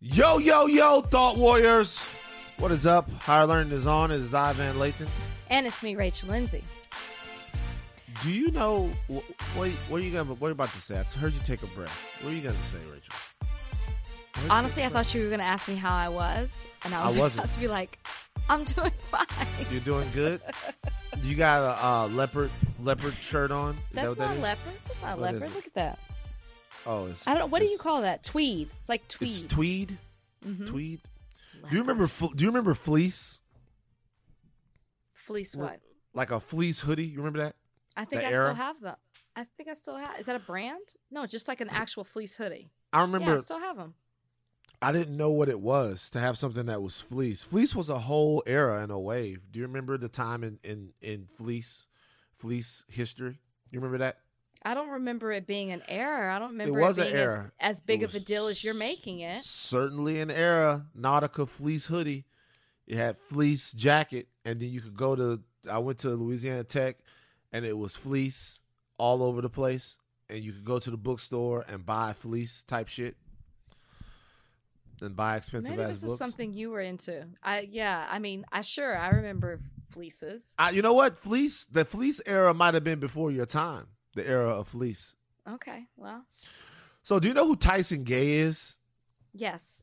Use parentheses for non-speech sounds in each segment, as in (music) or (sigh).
Yo, yo, yo, Thought Warriors. What is up? Higher Learning is on. It is I, Van Lathan. And it's me, Rachel Lindsay. Do you know what, what, what are you gonna what are you about to say? I heard you take a breath. What are you gonna say, Rachel? Honestly, I thought you were gonna ask me how I was, and I was I wasn't. about to be like, "I'm doing fine." You're doing good. you got a uh, leopard leopard shirt on. Is that That's not that is? leopard. That's not What leopard. Look at that. Oh, it's, I don't know. What do you call that? Tweed. It's like tweed. It's tweed. Mhm. Tweed. Do you remember? Do you remember fleece? Fleece what? Like a fleece hoodie. You remember that? I think the I era? still have them. I think I still have. Is that a brand? No, just like an actual fleece hoodie. I Yeah, remember. I still have them. I didn't know what it was to have something that was fleece. Fleece was a whole era and a wave. Do you remember the time in in in fleece fleece history? You remember that? I don't remember it being an error. I don't remember was it being as, error. as big It of a deal as you're making it. Certainly an era. Nautica fleece hoodie. It had fleece jacket, and then you could go to. I went to Louisiana Tech, and it was fleece all over the place, and you could go to the bookstore and buy fleece type shit, and buy expensive Maybe this books. is something you were into. I yeah. I mean, I sure I remember fleeces. I, you know what? Fleece. The fleece era might have been before your time. The era of fleece. Okay, well, So, do you know who Tyson Gay is? yes.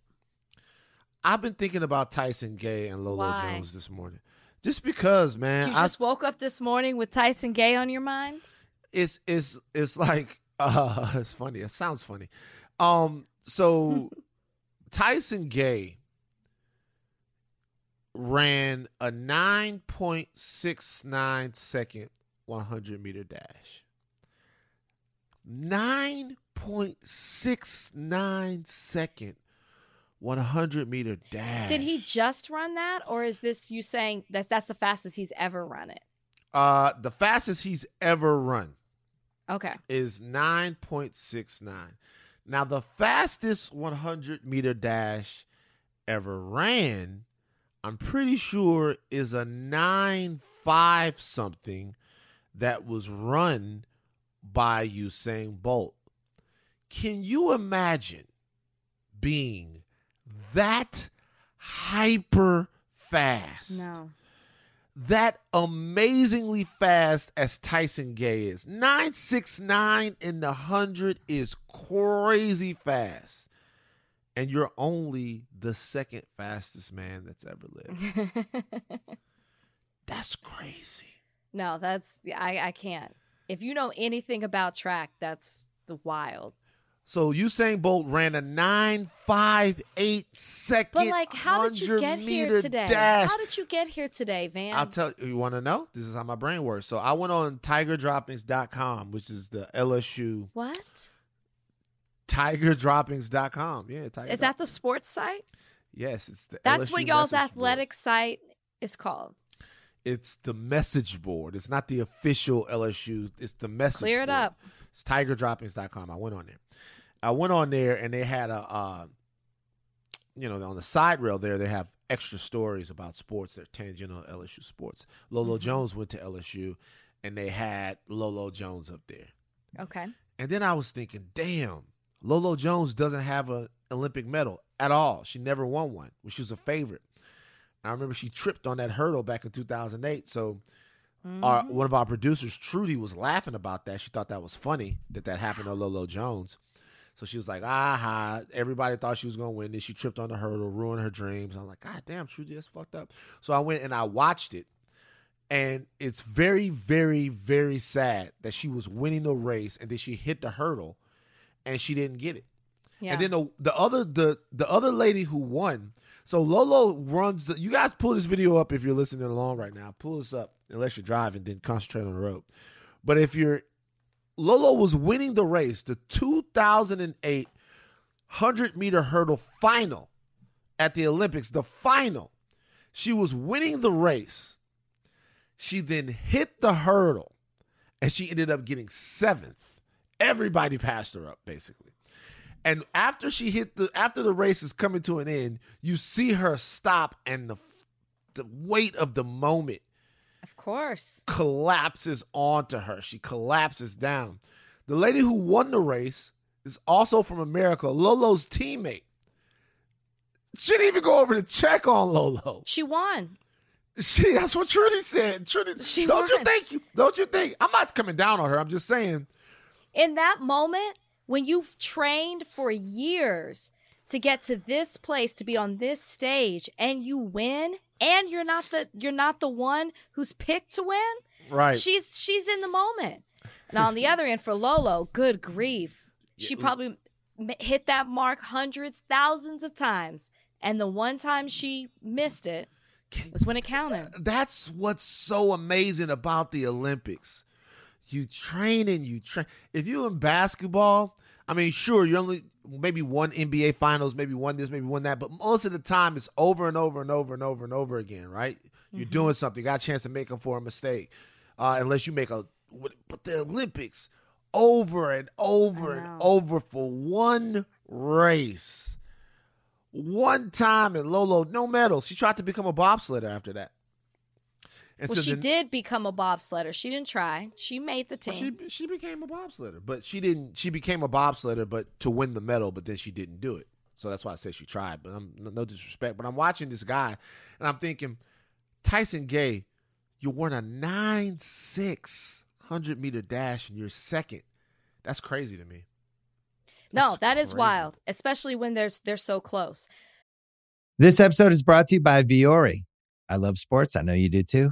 I've been thinking about Tyson Gay and Lolo Why? Jones this morning, just because, man. You I- just woke up this morning with Tyson Gay on your mind. it's it's it's like (laughs) uh it's funny it sounds funny um so (laughs) tyson gay ran a 9.69 second 100 meter dash 9.69 second 100 meter dash Did he just run that, or is this you saying that that's the fastest he's ever run it? uh the fastest he's ever run Okay, is 9.69. Now, the fastest 100 meter dash ever ran, I'm pretty sure, is a 9.5 something that was run by Usain Bolt. Can you imagine being that hyper fast? no, that amazingly fast as Tyson Gay is. 969 in the 100 is crazy fast. And you're only the second fastest man that's ever lived. (laughs) That's crazy. no, that's I I can't. If you know anything about track, that's the wild. So Usain Bolt ran a 958 second But like, how did you get here today? dash. How did you get here today, Van? I'll tell you, you want to know? This is how my brain works. So I went on tigerdroppings.com, which is the LSU what tigerdroppings.com. Yeah, tiger is that? The sports site? Yes, it's the That's LSU what y'all's athletic site is called. It's the message board. It's not the official LSU. It's the message board. Clear it board. up. It's tigerdroppings.com. I went on there. I went on there and they had a uh you know, on the side rail there they have extra stories about sports. They're tangential LSU sports. Lolo Mhm. Jones went to LSU and they had Lolo Jones up there. Okay. And then I was thinking, damn, Lolo Jones doesn't have an Olympic medal at all. She never won one, she was a favorite. I remember she tripped on that hurdle back in 2008. So our, Mhm. one of our producers, Trudy, was laughing about that. She thought that was funny that that happened to Lolo Jones. So she was like, aha, everybody thought she was going to win this. She tripped on the hurdle, ruined her dreams. I'm like, God damn, Trudy, that's fucked up. So I went and I watched it. And it's very, very, very sad that she was winning the race and then she hit the hurdle and she didn't get it. yeah. And then the the other the the other lady who won. So Lolo runs the. You guys pull this video up if you're listening along right now. Pull this up unless you're driving, then concentrate on the road. But if you're Lolo was winning the race, the 2008 100 meter hurdle final at the Olympics, the final. She was winning the race. She then hit the hurdle and she ended up getting seventh. Everybody passed her up, basically. And after she hit the after the race is coming to an end, you see her stop and the the weight of the moment of course. collapses onto her. She collapses down. The lady who won the race is also from America, Lolo's teammate. She didn't even go over to check on Lolo. She won. She that's what Trudy said. Trudy, She don't you think you don't you think I'm not coming down on her. I'm just saying In that moment, when you've trained for years to get to this place, to be on this stage, and you win, and you're not the you're not the one who's picked to win. right. She's she's in the moment. Now on the (laughs) other end for Lolo, good grief, she probably hit that mark hundreds, thousands of times, and the one time she missed it was when it counted. that's what's so amazing about the Olympics. You train and you train. If you in basketball, I mean, sure, you only maybe one NBA finals, maybe one this, maybe one that, but most of the time it's over and over and over and over and over again, right? You're Mhm. doing something, got a chance to make them for a mistake, uh, unless you make a. But the Olympics, over and over and over for one race, one time, in Lolo no medals. She tried to become a bobsledder after that. And Well, so she then- did become a bobsledder. She didn't try. She made the well, team. she she became a bobsledder, but she didn't. She became a bobsledder, but to win the medal, but then she didn't do it. So that's why I said she tried. But I'm no- no disrespect. But I'm watching this guy, and I'm thinking, Tyson Gay, you won a nine six hundred meter dash, and you're second. That's crazy to me. no, That's that is crazy. wild, especially when there's they're so close. This episode is brought to you by Vuori. I love sports. I know you do too.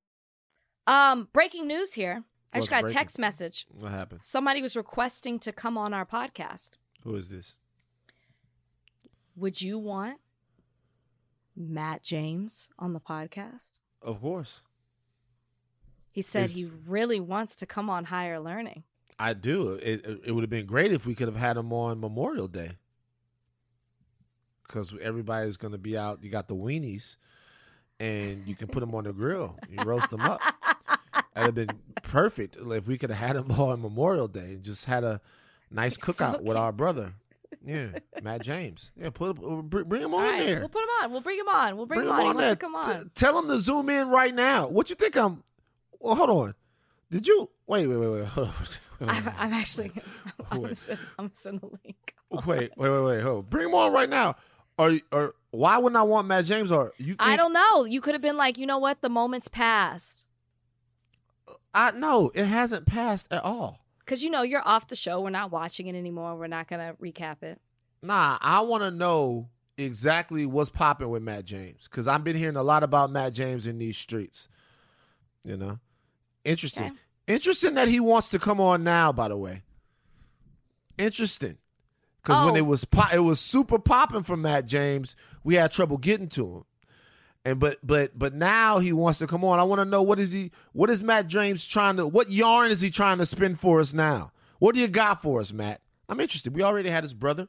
Um, breaking news here. I What's just got a text message. What happened? Somebody was requesting to come on our podcast. Who is this? Would you want Matt James on the podcast? Of course, He said he really wants to come on higher learning. I do. It it, it would have been great if we could have had him on Memorial Day, because everybody's going to be out. You got the weenies, and you can put them on the grill. You roast them up. (laughs) That'd have been perfect if we could have had them all (laughs) on Memorial Day and just had a nice It's cookout with our brother. Yeah, Matt James. Yeah, put uh, bring him on right, there. we'll put him on. We'll bring him on. We'll bring, Bring him him on. on he wants to come on. T- tell him to zoom in right now. What you think I'm? Well, hold on. Did you wait? Wait, wait, wait. Hold on. (laughs) Wait, I'm, wait. I'm actually. I'm Wait. gonna send, I'm gonna send the link. wait, wait, wait, wait. Hold. Bring him on right now. Or, or why wouldn't I want Matt James? Or you? Think, I don't know. You could have been like, you know what? The moment's passed. I know It hasn't passed at all. Because, you know, you're off the show. We're not watching it anymore. We're not going to recap it. Nah, I want to know exactly what's popping with Matt James because I've been hearing a lot about Matt James in these streets. You know, interesting. Okay. Interesting that he wants to come on now. By the way, interesting because when Oh. it was po- it was super popping for Matt James, we had trouble getting to him. And but but but now he wants to come on. I want to know what is he what is Matt James trying to what yarn is he trying to spin for us now? What do you got for us, Matt? I'm interested. We already had his brother.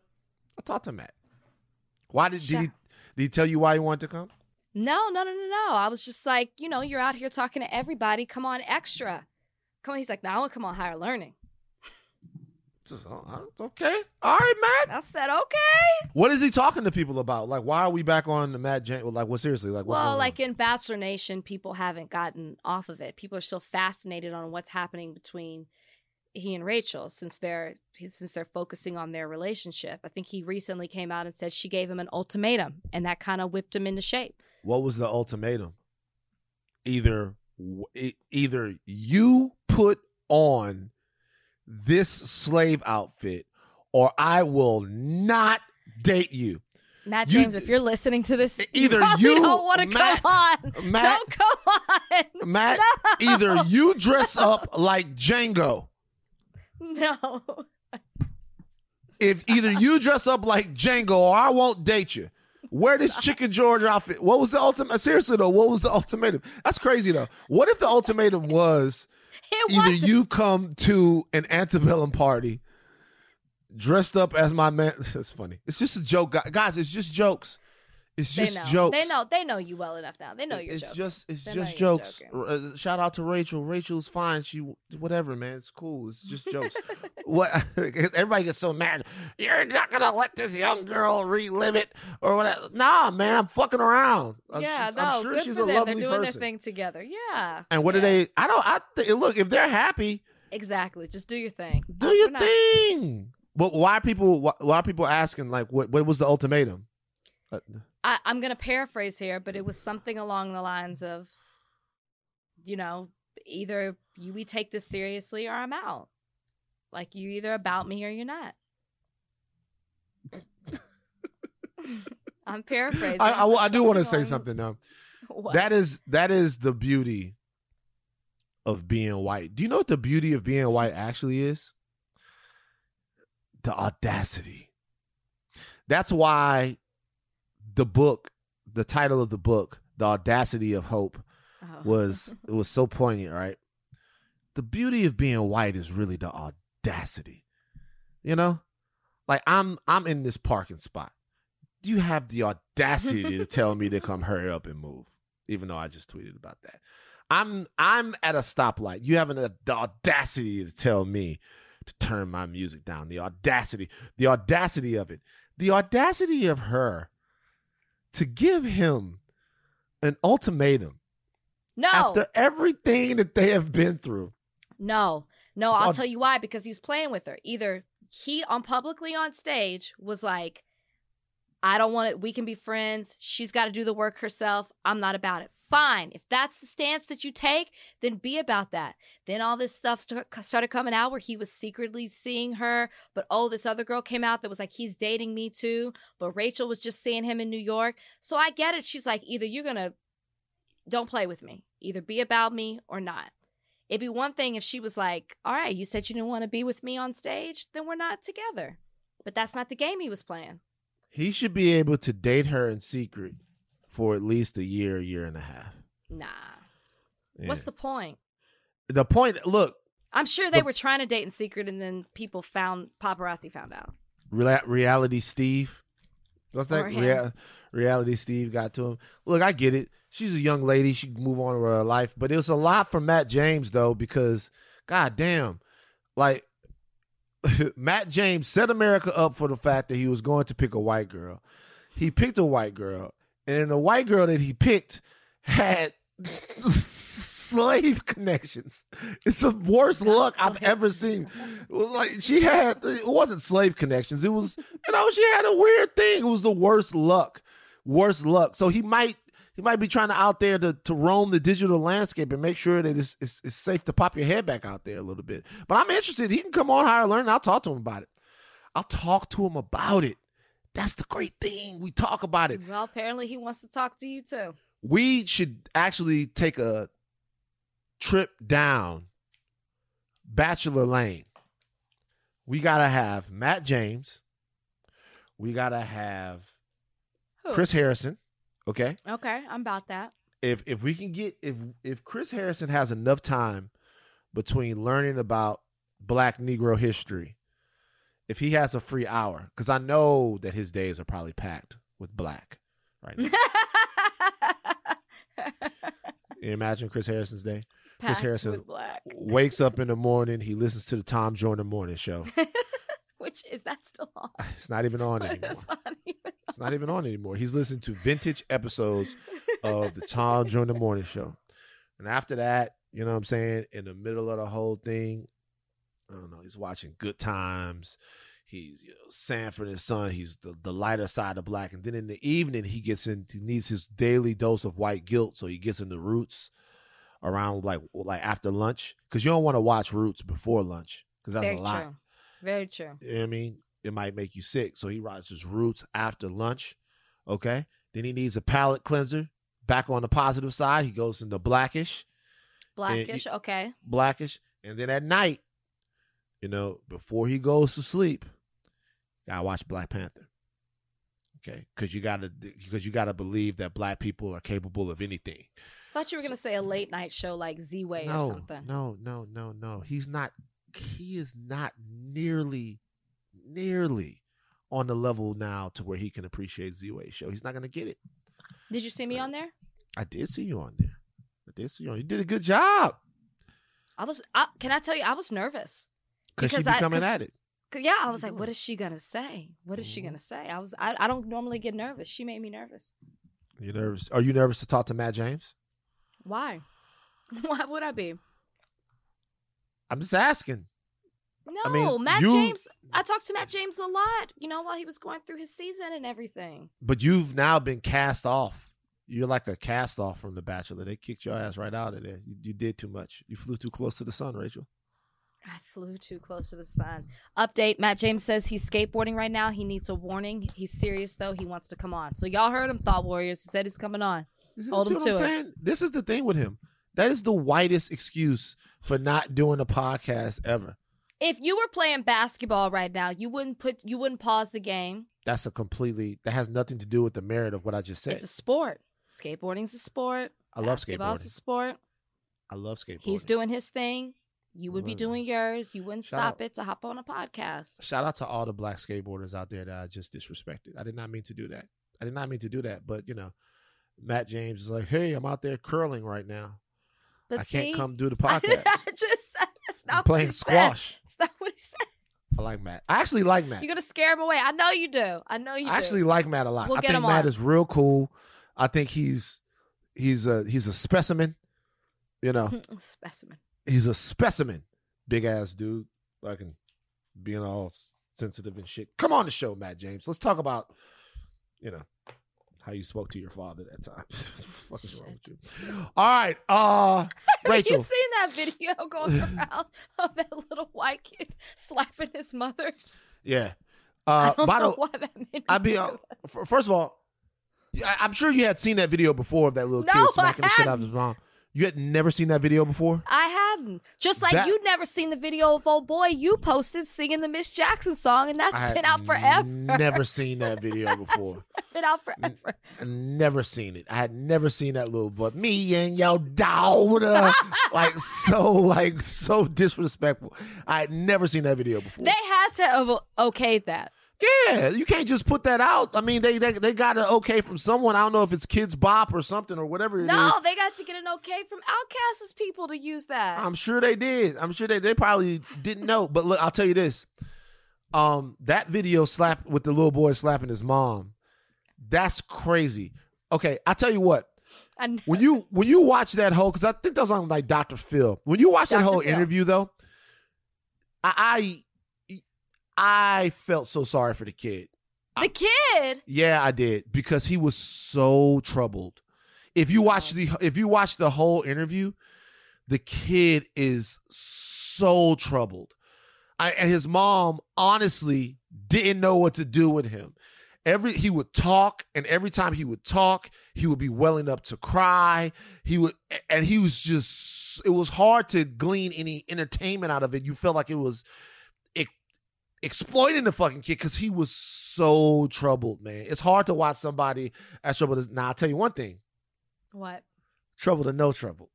I talked to Matt. Why did, did he did he tell you why he wanted to come? No, no, no, no, no. I was just like, you know, you're out here talking to everybody. Come on, extra. Come on. He's like, now I want to come on higher learning. Uh, okay, all right, Matt. I said okay. What is he talking to people about? Like, why are we back on the Matt James? Like, what seriously? Like, well, like on? in Bachelor Nation, people haven't gotten off of it. People are still fascinated on what's happening between he and Rachel since they're since they're focusing on their relationship. I think he recently came out and said she gave him an ultimatum, and that kind of whipped him into shape. what was the ultimatum? Either, either you put on this slave outfit, or I will not date you. Matt You- James, if you're listening to this, Either (laughs) you, you- don't want to come on. Matt, don't come on. (laughs) Matt, either you dress up like Django. No. If either you dress up like Django or I won't date you. Wear this (laughs) Chicken George outfit. What was the ultimate? Seriously though, what was the ultimatum? That's crazy though. What if the ultimatum was either wasn't. you come to an antebellum party dressed up as my man? (laughs) That's funny. It's just a joke, guys. It's just jokes. It's They just know. jokes. They know. They know you well enough now. They know you're it's joking. just it's They just jokes. Uh, shout out to Rachel. Rachel's fine. She whatever, man. It's cool. It's just jokes. (laughs) what (laughs) everybody gets so mad. You're not gonna let this young girl relive it or whatever. Nah, man. I'm fucking around. I'm, yeah, su- no, I'm sure good she's for a them. lovely They're doing person. their thing together. Yeah. And what yeah. do they? I don't. I th- look if they're happy, Exactly. Just do your thing. do Uh, your not- thing. But why are people? Why, why are people asking? Like, what? What was the ultimatum? I, I'm going to paraphrase here, but it was something along the lines of, you know, either you we take this seriously or I'm out. Like you either about me or you're not. (laughs) I'm paraphrasing. I, I, I do want to say something though. What? That is that is the beauty of being white. Do you know what the beauty of being white actually is? The audacity. That's why the book, the title of the book, The Audacity of Hope, Oh. was (laughs) it was so poignant, right? The beauty of being white is really the audacity. You know? Like I'm I'm in this parking spot. You have the audacity to (laughs) tell me to come hurry up and move, even though I just tweeted about that. I'm I'm at a stoplight. You have an, the audacity to tell me to turn my music down. The audacity, the audacity of it, the audacity of her to give him an ultimatum no. after everything that they have been through. No, no, I'll all- tell you why. Because he was playing with her. Either he on publicly on stage was like, "I don't want it. We can be friends. She's got to do the work herself. I'm not about it." Fine. If that's the stance that you take, then be about that. Then all this stuff start, started coming out where he was secretly seeing her, but oh, this other girl came out that was like, he's dating me too. But Rachel was just seeing him in New York. So I get it. She's like, either you're gonna don't play with me, either be about me or not. It'd be one thing if she was like, all right, you said you didn't want to be with me on stage, then we're not together. But that's not the game he was playing. He should be able to date her in secret for at least a year, year and a half. Nah. Yeah. What's the point? the point? Look, I'm sure they The- were trying to date in secret and then people found, paparazzi found out. Rea- reality Steve. What's that? Reality Steve got to him. Look, I get it. She's a young lady. She can move on with her life. But it was a lot for Matt James, though, because, god damn, like, (laughs) Matt James set America up for the fact that he was going to pick a white girl. He picked a white girl. And the white girl that he picked had (laughs) slave connections. It's the worst luck I've ever seen. Like she had it wasn't slave connections. It was you know she had a weird thing. It was the worst luck, worst luck. So he might he might be trying to out there to to roam the digital landscape and make sure that it's, it's it's safe to pop your head back out there a little bit. But I'm interested. He can come on higher learn. I'll talk to him about it. I'll talk to him about it. That's the great thing. We talk about it. Well, apparently he wants to talk to you too. We should actually take a trip down Bachelor Lane. We gotta have Matt James. We gotta have Who? Chris Harrison. Okay. Okay, I'm about that. If if we can get if if Chris Harrison has enough time between learning about black Negro history, if he has a free hour, because I know that his days are probably packed with black right now. (laughs) you imagine Chris Harrison's day? Packed Harrison- with black. wakes up in the morning, he listens to the Tom Joyner morning show. (laughs) Which is that still (laughs) (laughs) on? It's not even on anymore. It's not even It's not even on anymore. He's listening to vintage episodes of the Tom Joyner Morning Show. And after that, you know what I'm saying? In the middle of the whole thing, I don't know, he's watching Good Times. He's, you know, Sanford and Son. He's the, the lighter side of black. And then in the evening, he gets in, he needs his daily dose of white guilt. So he gets in the roots around like like after lunch. Cause you don't want to watch roots before lunch. Cause that's very a lot. true. Very true. You know I mean? It might make you sick. So he rides his roots after lunch. Okay. Then he needs a palate cleanser. Back on the positive side, he goes into blackish, Blackish. okay. blackish. And then at night, you know, before he goes to sleep, gotta watch Black Panther. Okay. Cause you gotta because you gotta believe that black people are capable of anything. Thought you were gonna say a late night show like Ziwe or No, something. no, no, no, no. He's not he is not nearly nearly on the level now to where he can appreciate Ziwe show. He's not gonna get it. Did you see me on there? I did see you on there. I did see you on. You did a good job. I was. I, can I tell you? I was nervous. Because be I- coming at it. Yeah, I was like, what is she gonna say? What is she Mhm. gonna say? I was. I, I don't normally get nervous. She made me nervous. You nervous? Are you nervous to talk to Matt James? Why? (laughs) Why would I be? I'm just asking. No, mean, Matt you- James. I talked to Matt James a lot. You know, while he was going through his season and everything. But you've now been cast off. You're like a cast off from The Bachelor. They kicked your ass right out of there. You, you did too much. You flew too close to the sun, Rachel. I flew too close to the sun. Update: Matt James says he's skateboarding right now. He needs a warning. He's serious though. He wants to come on. So y'all heard him, Thought Warriors. He said he's coming on. Hold him what I'm to it. saying? This is the thing with him. That is the whitest excuse for not doing a podcast ever. If you were playing basketball right now, you wouldn't put you wouldn't pause the game. That's a completely that has nothing to do with the merit of what I just said. It's a sport. Skateboarding's a sport. I love Basketball's a skateboarding. sport. I love skateboarding. He's doing his thing. You would be mm. doing yours. You wouldn't Shout stop out. it to hop on a podcast. Shout out to all the black skateboarders out there that I just disrespected. I did not mean to do that. I did not mean to do that. But you know, Matt James is like, "Hey, I'm out there curling right now. But I can't come do the (laughs) I podcast. just that's not I'm what playing he said. squash. That's not what he said. I like Matt. I actually like Matt. You're gonna scare him away. I know you do. I know you I do. actually like Matt a lot. We'll I think Matt on. is real cool. I think he's he's a he's a specimen. You know, (laughs) specimen. he's a specimen. Big ass dude, fucking being all sensitive and shit. Come on the show, Matt James. Let's talk about, you know, how you spoke to your father that time. (laughs) what the fuck is wrong with you? All right, uh, (laughs) Have Rachel. you seen that video (laughs) going around of that little white kid slapping his mother? Yeah. I Uh, don't know the, why that made me I be uh, first of all, I- I'm sure you had seen that video before of that little No, kid smacking the shit out of his mom. You had never seen that video before. I hadn't. Just like That- you'd never seen the video of old boy you posted singing the Miss Jackson song, and that's I been out forever. Never (laughs) seen that video before. been out forever. I never seen it. I had never seen that little but me and your daughter. (laughs) like so, like so disrespectful. I had never seen that video before. They had to have okayed that. Yeah, you can't just put that out. I mean, they they they got an okay from someone. I don't know if it's Kidz Bop or something or whatever it is. No, they got to get an okay from OutKast's people to use that. I'm sure they did. I'm sure they they probably didn't know. But look, I'll tell you this. Um, that video slap with the little boy slapping his mom. That's crazy. Okay, I'll tell you what. When you when you watch that whole because I think that was on like Dr. Phil. When you watch that whole Phil. interview though, I, I I felt so sorry for the kid. the kid, Yeah, I did because he was so troubled. If you watch oh. the if you watch the whole interview, the kid is so troubled. I, and his mom honestly didn't know what to do with him. Every he would talk, and every time he would talk, he would be welling up to cry. He would, and he was just. It was hard to glean any entertainment out of it. You felt like it was exploiting the fucking kid because he was so troubled, man. It's hard to watch somebody as troubled as. Now, I'll tell you one thing: what? trouble to no trouble.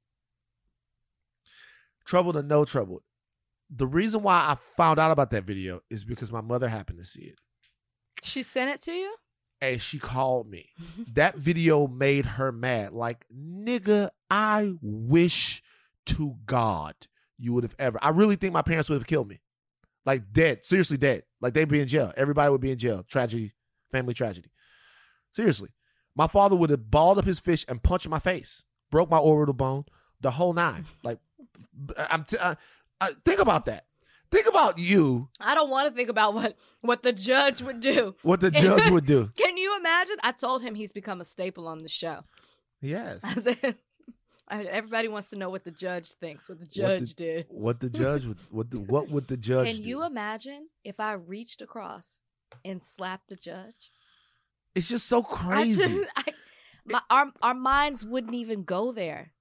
Trouble to no trouble. The reason why I found out about that video is because my mother happened to see it. She sent it to you? and she called me. (laughs) That video made her mad. Like, nigga, I wish to God you would have ever. I really think my parents would have killed me. Like dead, seriously dead. Like they'd be in jail. Everybody would be in jail. Tragedy, family tragedy. Seriously. My father would have balled up his fish and punched my face, broke my orbital bone, the whole nine. Like, I'm. T- I, I, think about that. Think about you, I don't want to think about what what the judge would do. what the judge would do. (laughs) Can you imagine? I told him he's become a staple on the show. Yes. I said, I- everybody wants to know what the judge thinks, what the judge did. What the judge would. What the, What would the (laughs) judge Can do? you imagine if I reached across and slapped the judge? it's just so crazy. I just, (laughs) I, my, our our minds wouldn't even go there.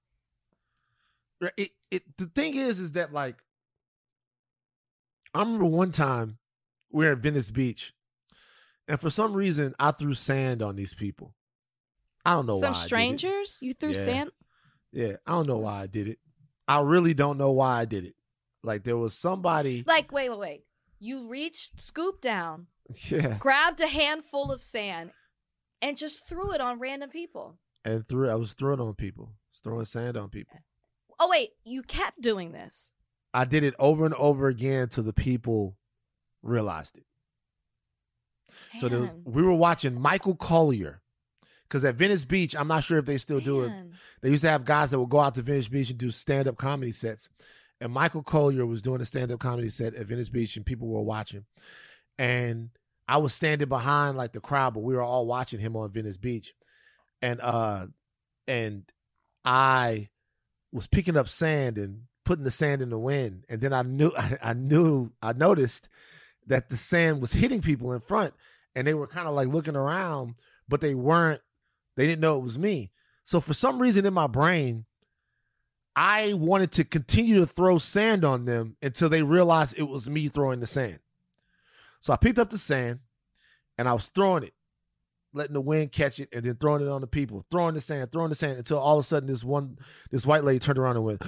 Right, it, it the thing is is that like I remember one time we were at Venice Beach and for some reason I threw sand on these people. I don't know Some why. I did it. strangers, you threw Yeah. sand. Yeah, I don't know why I did it. I really don't know why I did it. Like there was somebody Like, wait, wait, wait. You reached, scooped down, (laughs) yeah, grabbed a handful of sand, and just threw it on random people. and threw I was throwing on people. Was throwing sand on people. Oh wait, you kept doing this. I did it over and over again till the people realized it. So there was, we were watching Michael Colyar because at Venice Beach, I'm not sure if they still do it. They used to have guys that would go out to Venice Beach and do stand up comedy sets. And Michael Colyar was doing a stand up comedy set at Venice Beach, and people were watching. And I was standing behind like the crowd, but we were all watching him on Venice Beach. And uh, and I was picking up sand and putting the sand in the wind, and then I knew I, (laughs) I knew I noticed that the sand was hitting people in front, and they were kind of like looking around, but they weren't. They didn't know it was me. So for some reason in my brain, I wanted to continue to throw sand on them until they realized it was me throwing the sand. So I picked up the sand and I was throwing it, letting the wind catch it, and then throwing it on the people, throwing the sand, throwing the sand until all of a sudden this one this white lady turned around and went,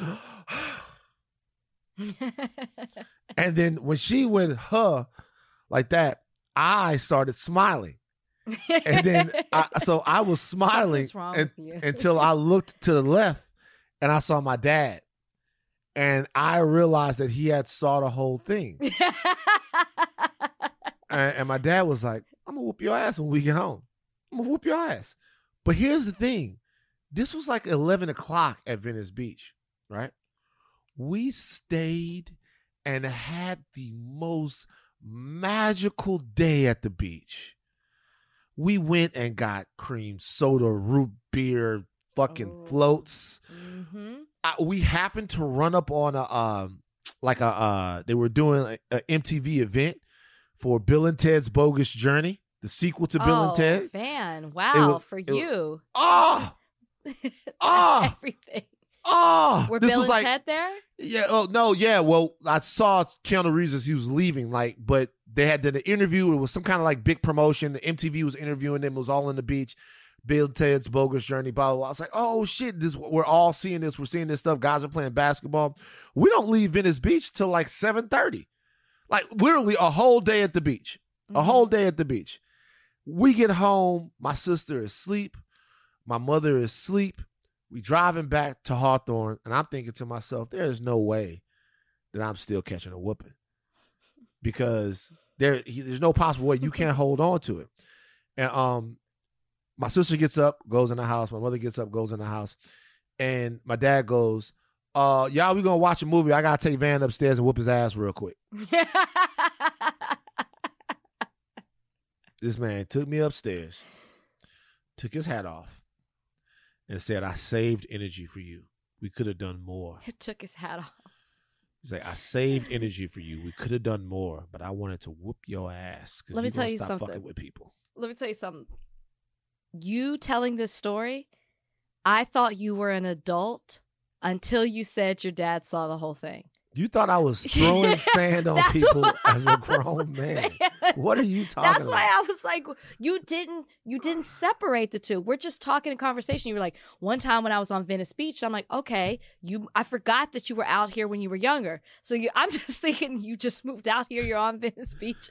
(laughs) and then when she went huh like that, I started smiling. And then (laughs) I, so I was smiling and- until I looked to the left and I saw my dad. And I realized that he had saw the whole thing. (laughs) And, and my dad was like, I'm gonna whoop your ass when we get home. I'm gonna whoop your ass. But here's the thing. This was like 11 o'clock at Venice Beach, right? We stayed and had the most magical day at the beach. We went and got cream soda, root beer, fucking Oh. floats. hmm I, we happened to run up on a um like a uh they were doing a, a MTV event for Bill and Ted's Bogus Journey, the sequel to Bill oh, and Ted. man, wow, was- for was- you. Oh, Ah! (laughs) Everything. oh, Were this Bill was and like Ted there? yeah, oh no, yeah. Well, I saw Keanu Reeves as he was leaving, like, but they had done an interview. It was some kind of like big promotion. The MTV was interviewing them. It was all on the beach. Bill Ted's bogus journey, blah blah. blah. I was like, oh shit, this we're all seeing this. We're seeing this stuff. Guys are playing basketball. We don't leave Venice Beach till like seven thirty, like literally a whole day at the beach. A Mhm. whole day at the beach. We get home. My sister is asleep. My mother is asleep. We driving back to Hawthorne, and I'm thinking to myself, there is no way that I'm still catching a whooping because there he, there's no possible way you can't hold on to it. And um, my sister gets up, goes in the house. My mother gets up, goes in the house, and my dad goes, "Uh, y'all, we gonna watch a movie. I gotta take Van upstairs and whoop his ass real quick." (laughs) This man took me upstairs, took his hat off, and said, I saved energy for you. We could have done more. He took his hat off. He's like, I saved energy for you. We could have done more, but I wanted to whoop your ass because Let me you tell you stop something. fucking with people. Let me tell you something. You telling this story, I thought you were an adult until you said your dad saw the whole thing. You thought I was (laughs) throwing sand on That's people as a grown (laughs) man. saying. What are you talking That's about? why I was like, you didn't, you didn't separate the two. We're just talking in conversation. You were like, one time when I was on Venice Beach, I'm like, okay, you, I forgot that you were out here when you were younger. So you, I'm (laughs) just thinking you just moved out here. You're on Venice Beach,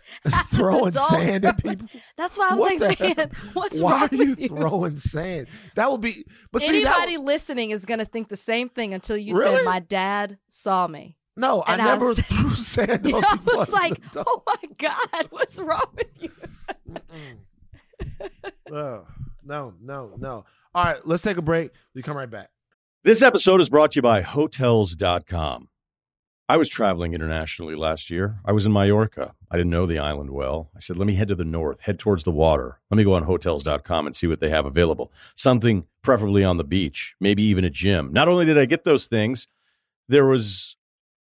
throwing sand at people. That's why I was What like, man, what's Why wrong are you throwing sand? That would be. But see, that Anybody listening is gonna think the same thing until you Really? said my dad saw me. No, I And I never was- threw (laughs) sand on I people. was like, adult. oh my God, what's wrong with you? Oh, no, no, no. All right, let's take a break. We come right back. This episode is brought to you by Hotels.com. I was traveling internationally last year. I was in Mallorca. I didn't know the island well. I said, let me head to the north, head towards the water. Let me go on Hotels.com and see what they have available. Something preferably on the beach, maybe even a gym. Not only did I get those things, there was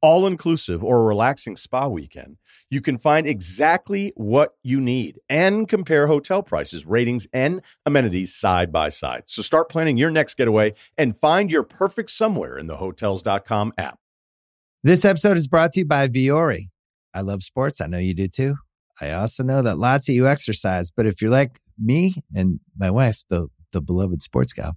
all inclusive or a relaxing spa weekend, you can find exactly what you need and compare hotel prices, ratings, and amenities side by side. So start planning your next getaway and find your perfect somewhere in the hotels.com app. This episode is brought to you by Vuori. I love sports. I know you do too. I also know that lots of you exercise, but if you're like me and my wife, the the beloved sports gal,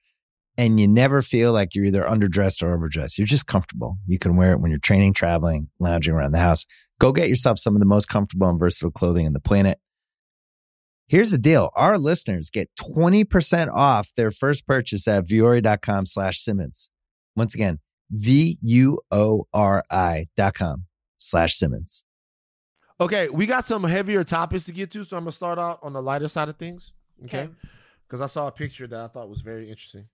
and you never feel like you're either underdressed or overdressed. You're just comfortable. You can wear it when you're training, traveling, lounging around the house. Go get yourself some of the most comfortable and versatile clothing on the planet. Here's the deal. Our listeners get 20% off their first purchase at vuori.com slash Simmons. Once again, V-U-O-R-I dot com slash Simmons. Okay, we got some heavier topics to get to, so I'm gonna start out on the lighter side of things. Okay, Okay. because I saw a picture that I thought was very interesting.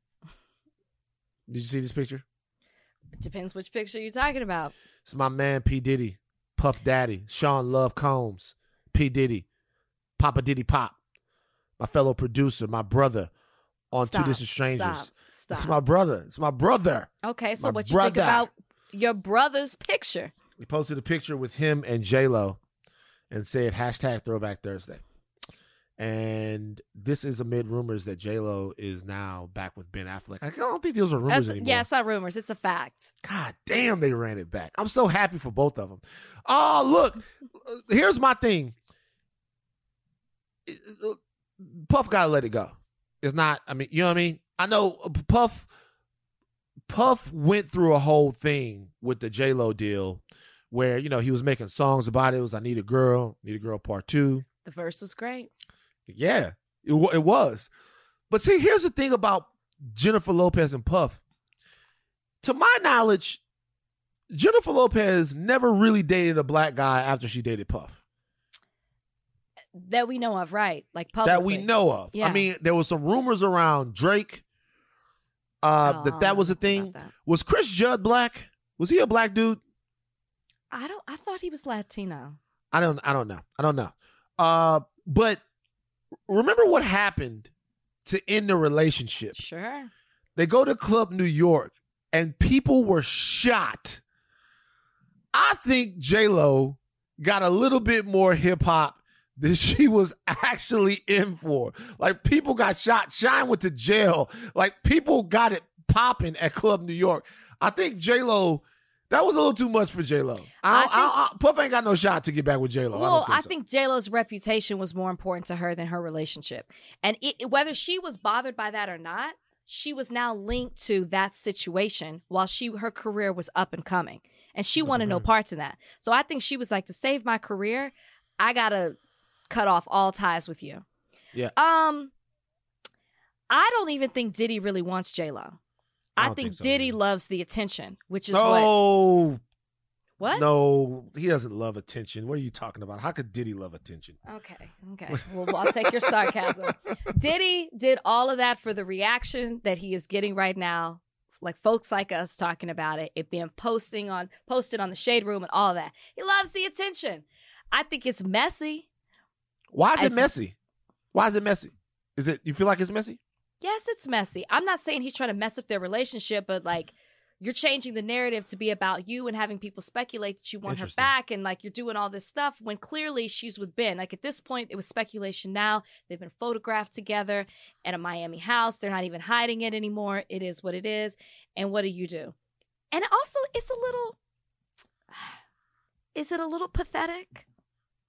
Did you see this picture? It Depends which picture you're talking about. It's my man P Diddy, Puff Daddy, Sean Love Combs, P Diddy, Papa Diddy Pop, my fellow producer, my brother on Stop, Two Distant Strangers. Stop. Stop. It's my brother. It's my brother. okay, so my what you think about your brother's picture? He posted a picture with him and J Lo, and said hashtag Throwback Thursday. And this is amid rumors that J Lo is now back with Ben Affleck. I don't think those are rumors That's- anymore. yeah, it's not rumors. It's a fact. God damn, they ran it back. I'm so happy for both of them. Oh, look, uh, here's my thing. Puff gotta let it go. It's not. I mean, you know what I mean. I know uh, Puff. Puff went through a whole thing with the J Lo deal, where you know he was making songs about it. It was "I Need a Girl," "Need a Girl" Part Two. The verse was great. Yeah, it, wa- it was. But see, here's the thing about Jennifer Lopez and Puff. To my knowledge, Jennifer Lopez never really dated a black guy after she dated Puff. That we know of, right? Like publicly. That we know of. Yeah. I mean, there was some rumors around Drake uh, Oh, that that was a thing. Was Cris Judd black? Was he a black dude? I don't. I thought he was Latino. I don't I don't know. I don't know. Uh but remember what happened to end the relationship. Sure. They go to Club New York and people were shot. I think J Lo got a little bit more hip hop than (laughs) she was actually in for. Like people got shot. Shyne went to jail. Like people got it popping at Club New York. I think J Lo. That was a little too much for J Lo. Puff ain't got no shot to get back with J Lo. well, I, think I so. think J Lo's reputation was more important to her than her relationship, and it, whether she was bothered by that or not, she was now linked to that situation while she her career was up and coming, and she wanted no parts in that. So I think she was like, to save my career, I gotta cut off all ties with you. Yeah. Um, I don't even think Diddy really wants J Lo. I I, think, think so Diddy either. loves the attention, which is what. no, What? no, he doesn't love attention. What are you talking about? How could Diddy love attention? Okay, okay. (laughs) Well, I'll take your sarcasm. Diddy did all of that for the reaction that he is getting right now, like folks like us talking about it, it being posting on posted on the shade room and all that. He loves the attention. I think it's messy. Why is it messy? Why is it messy? Is it you feel like it's messy? Yes, it's messy. I'm not saying he's trying to mess up their relationship, but like you're changing the narrative to be about you and having people speculate that you want her back and like you're doing all this stuff when clearly she's with Ben. Like at this point, it was speculation now. They've been photographed together at a Miami house. They're not even hiding it anymore. It is what it is. And what do you do? And also, it's a little. (sighs) Is it a little pathetic?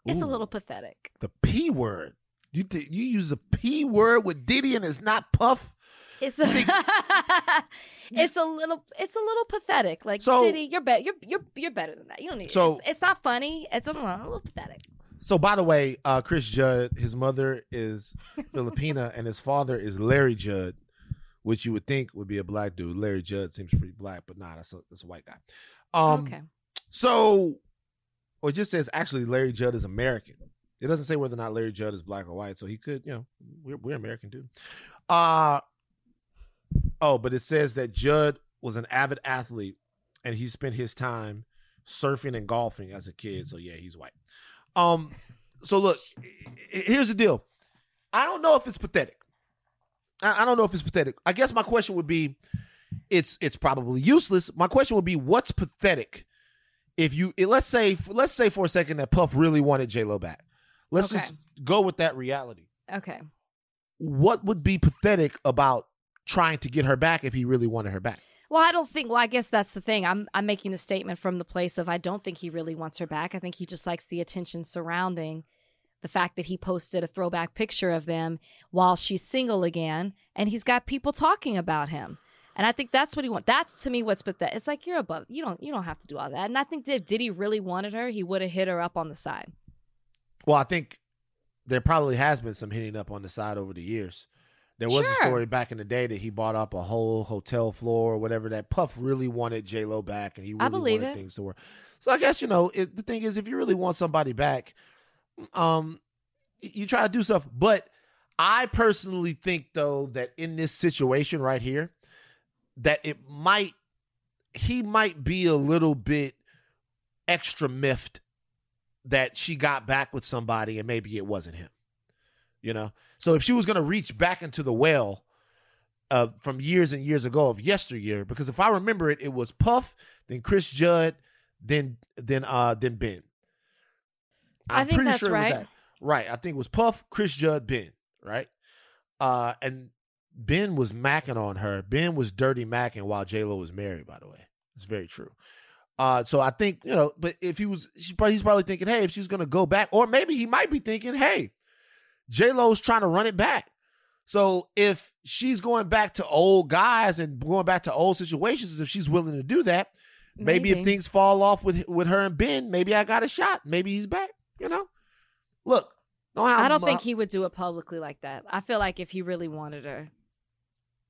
It's a little pathetic. The P word. You t- you use a P word with Diddy and it's not Puff. It's a, (laughs) it's a little it's a little pathetic. Like So- Diddy, you're better. You're you're you're better than that. You don't need. So- it's, it's not funny. It's a little, a little pathetic. So by the way, uh, Cris Judd, his mother is Filipina and his father is Larry Judd, which you would think would be a black dude. Larry Judd seems pretty black, but nah, that's a that's a white guy. Um, okay. So, or it just says actually Larry Judd is American. It doesn't say whether or not Larry Judd is black or white, so he could, you know, we're we're American too. Uh oh, but it says that Judd was an avid athlete and he spent his time surfing and golfing as a kid. So yeah, he's white. Um, so look, here's the deal. I don't know if it's pathetic. I, I don't know if it's pathetic. I guess my question would be, it's it's probably useless. My question would be, what's pathetic? If you let's say let's say for a second that Puff really wanted J Lo back. Let's Okay. just go with that reality. Okay. What would be pathetic about trying to get her back if he really wanted her back? Well, I don't think. Well, I guess that's the thing. I'm I'm making the statement from the place of I don't think he really wants her back. I think he just likes the attention surrounding the fact that he posted a throwback picture of them while she's single again, and he's got people talking about him. And I think that's what he wants. That's to me what's pathetic. It's like you're above. You don't you don't have to do all that. And I think if Diddy really wanted her, he would have hit her up on the side. Well, I think there probably has been some hitting up on the side over the years. There was a story back in the day that he bought up a whole hotel floor or whatever. That Puff really wanted J Lo back, and he really wanted it. things to work. So I guess you know it, the thing is, if you really want somebody back, um, you try to do stuff. But I personally think though that in this situation right here, that it might he might be a little bit extra miffed that she got back with somebody and maybe it wasn't him. You know? So if she was going to reach back into the well uh, from years and years ago of yesteryear, because if I remember it, it was Puff, then Cris Judd, then then uh then Ben. I'm think that's it was right. that. Right. I think it was Puff, Cris Judd, Ben. Right. Uh, and Ben was macking on her. Ben was dirty macking while J Lo was married. By the way, it's very true. Uh, so I think you know, but if he was, she probably, he's probably thinking, hey, if she's gonna go back, or maybe he might be thinking, hey, J Lo's trying to run it back. So if she's going back to old guys and going back to old situations, if she's willing to do that, maybe, if things fall off with with her and Ben, maybe I got a shot. Maybe he's back. You know, look, I don't mu- think he would do it publicly like that. I feel like if he really wanted her,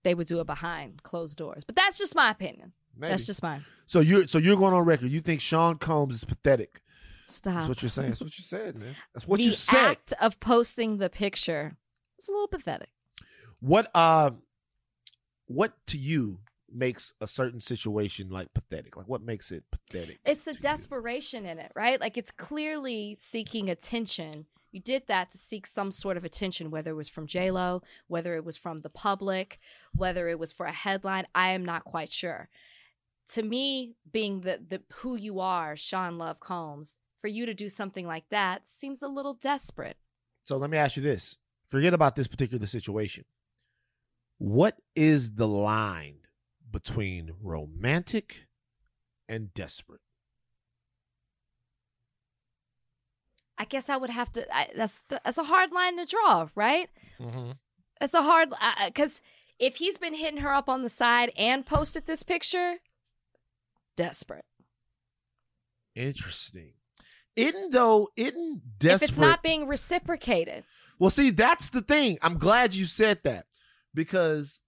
they would do it behind closed doors. But that's just my opinion. Maybe. That's just mine. so you're so you're going on record. You think Sean Combs is pathetic? Stop. That's what you're saying. That's what you said, man. That's what the you said. The act of posting the picture is a little pathetic. What uh what to you makes a certain situation like pathetic? Like what makes it pathetic? It's the to you? desperation in it, right? Like it's clearly seeking attention. You did that to seek some sort of attention, whether it was from J Lo, whether it was from the public, whether it was for a headline. I am not quite sure. To me, being the the who you are, Sean Love Combs, for you to do something like that seems a little desperate. So let me ask you this. Forget about this particular situation. What is the line between romantic and desperate? I guess I would have to. I, that's that's a hard line to draw, right? Mm-hmm. It's a hard because if he's been hitting her up on the side and posted this picture, desperate. Interesting. Isn't though? Isn't desperate? If it's not being reciprocated, Well, see, that's the thing. I'm glad you said that because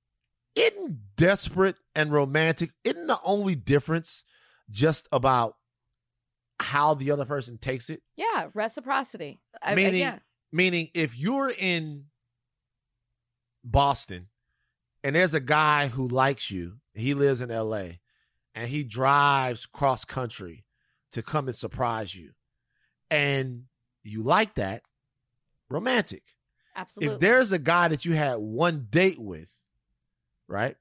isn't desperate and romantic, isn't the only difference just about how the other person takes it? yeah, reciprocity. I, I- Meaning- yeah, Meaning, if you're in Boston and there's a guy who likes you, he lives in LA, and he drives cross country to come and surprise you, and you like that, romantic. absolutely. if there's a guy that you had one date with, right?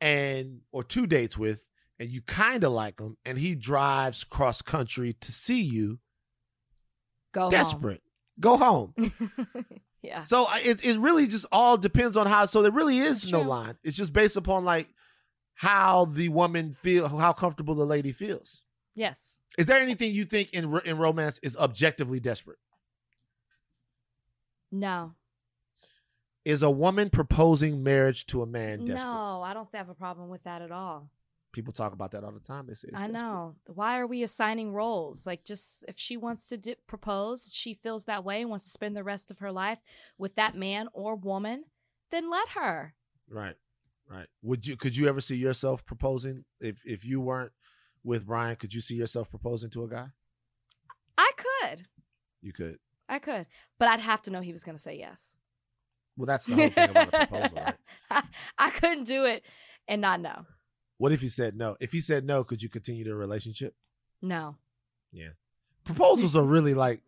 and or two dates with, and you kind of like him, and he drives cross country to see you, Go desperate, go home. home. (laughs) yeah. So it it really just all depends on how. So there really is That's no true. line. It's just based upon like how the woman feel, how comfortable the lady feels. Yes. Is there anything you think in in romance is objectively desperate? No. Is a woman proposing marriage to a man desperate? No, I don't have a problem with that at all. People talk about that all the time. They say I desperate. know. Why are we assigning roles? Like, just if she wants to di- propose, she feels that way, and wants to spend the rest of her life with that man or woman, then let her. Right, right. Would you? Could you ever see yourself proposing if if you weren't with Brian? Could you see yourself proposing to a guy? I could. You could. I could. But I'd have to know he was going to say yes. Well, that's the whole thing about a proposal, right? I, (laughs) I couldn't do it and not know. What if he said no? If he said no, could you continue the relationship? No. Yeah. Proposals are really like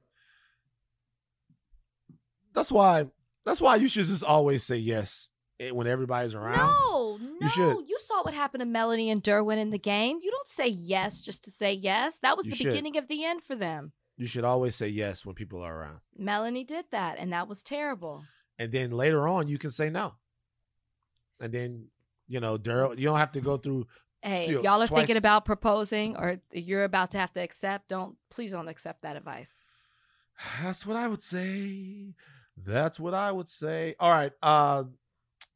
that's why that's why you should just always say yes eh, when everybody's around No, no. You should. You saw what happened to Melanie and Derwin in the game. You don't say yes just to say yes. That was You the should. beginning of the end for them. you should always say yes when people are around Melanie did that, and that was terrible. and then later on you can say no and then you know Daryl, you don't have to go through Hey, Dude, y'all are twice- thinking about proposing or you're about to have to accept, don't please don't accept that advice. (sighs) that's what i would say that's what i would say all right uh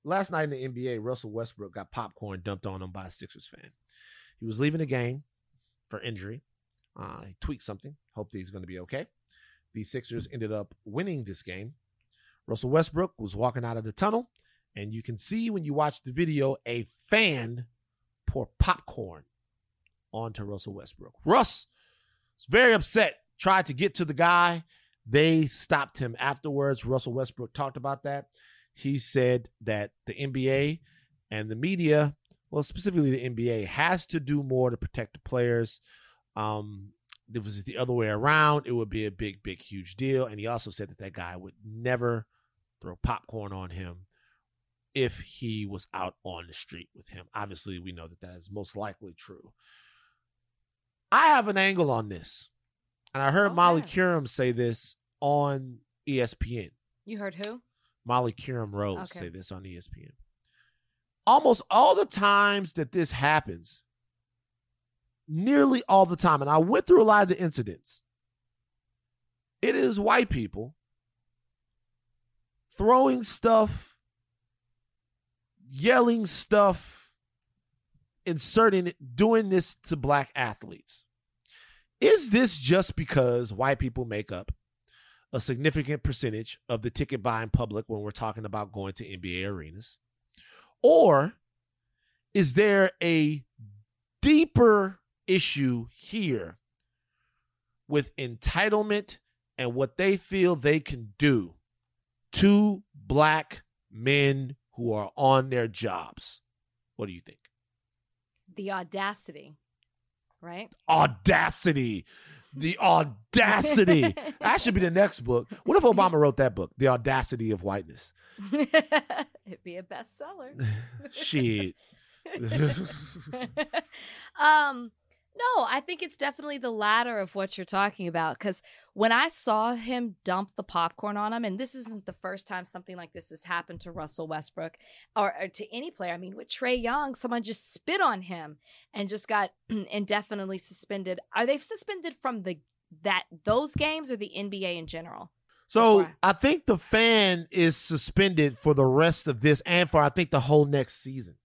last night in the nba russell westbrook got popcorn dumped on him by a sixers fan. He was leaving the game for injury. Uh he tweaked something. Hoped he's going to be okay. The sixers ended up winning this game. Russell westbrook was walking out of the tunnel and you can see when you watch the video a fan pour popcorn onto russell westbrook. Russ was very upset tried to get to the guy. They stopped him afterwards. Russell westbrook talked about that he said that the nba and the media well specifically the nba has to do more to protect the players. Um if it was the other way around it would be a big big huge deal. And he also said that that guy would never throw popcorn on him if he was out on the street with him. Obviously we know that that is most likely true. I have an angle on this. And I heard Molly Qerim say this on ESPN. You heard who? Molly Qerim Rose Okay. say this on ESPN. Almost all the times that this happens, nearly all the time, and I went through a lot of the incidents, it is white people throwing stuff, yelling stuff, inserting it, doing this to black athletes. Is this just because white people make up a significant percentage of the ticket buying public when we're talking about going to NBA arenas? Or is there a deeper issue here with entitlement and what they feel they can do to black men who are on their jobs? What do you think? The audacity. Right? Audacity. The audacity. (laughs) that should be the next book. What if Obama wrote that book? The audacity of whiteness. (laughs) It'd be a bestseller. (laughs) Shit. um no i think it's definitely the latter of what you're talking about because when i saw him dump the popcorn on him and this isn't the first time something like this has happened to russell westbrook or, or to any player i mean with Trae Young someone just spit on him and just got (clears throat) indefinitely suspended are they suspended from the that those games or the nba in general So Before. I think the fan is suspended for the rest of this and for I think the whole next season.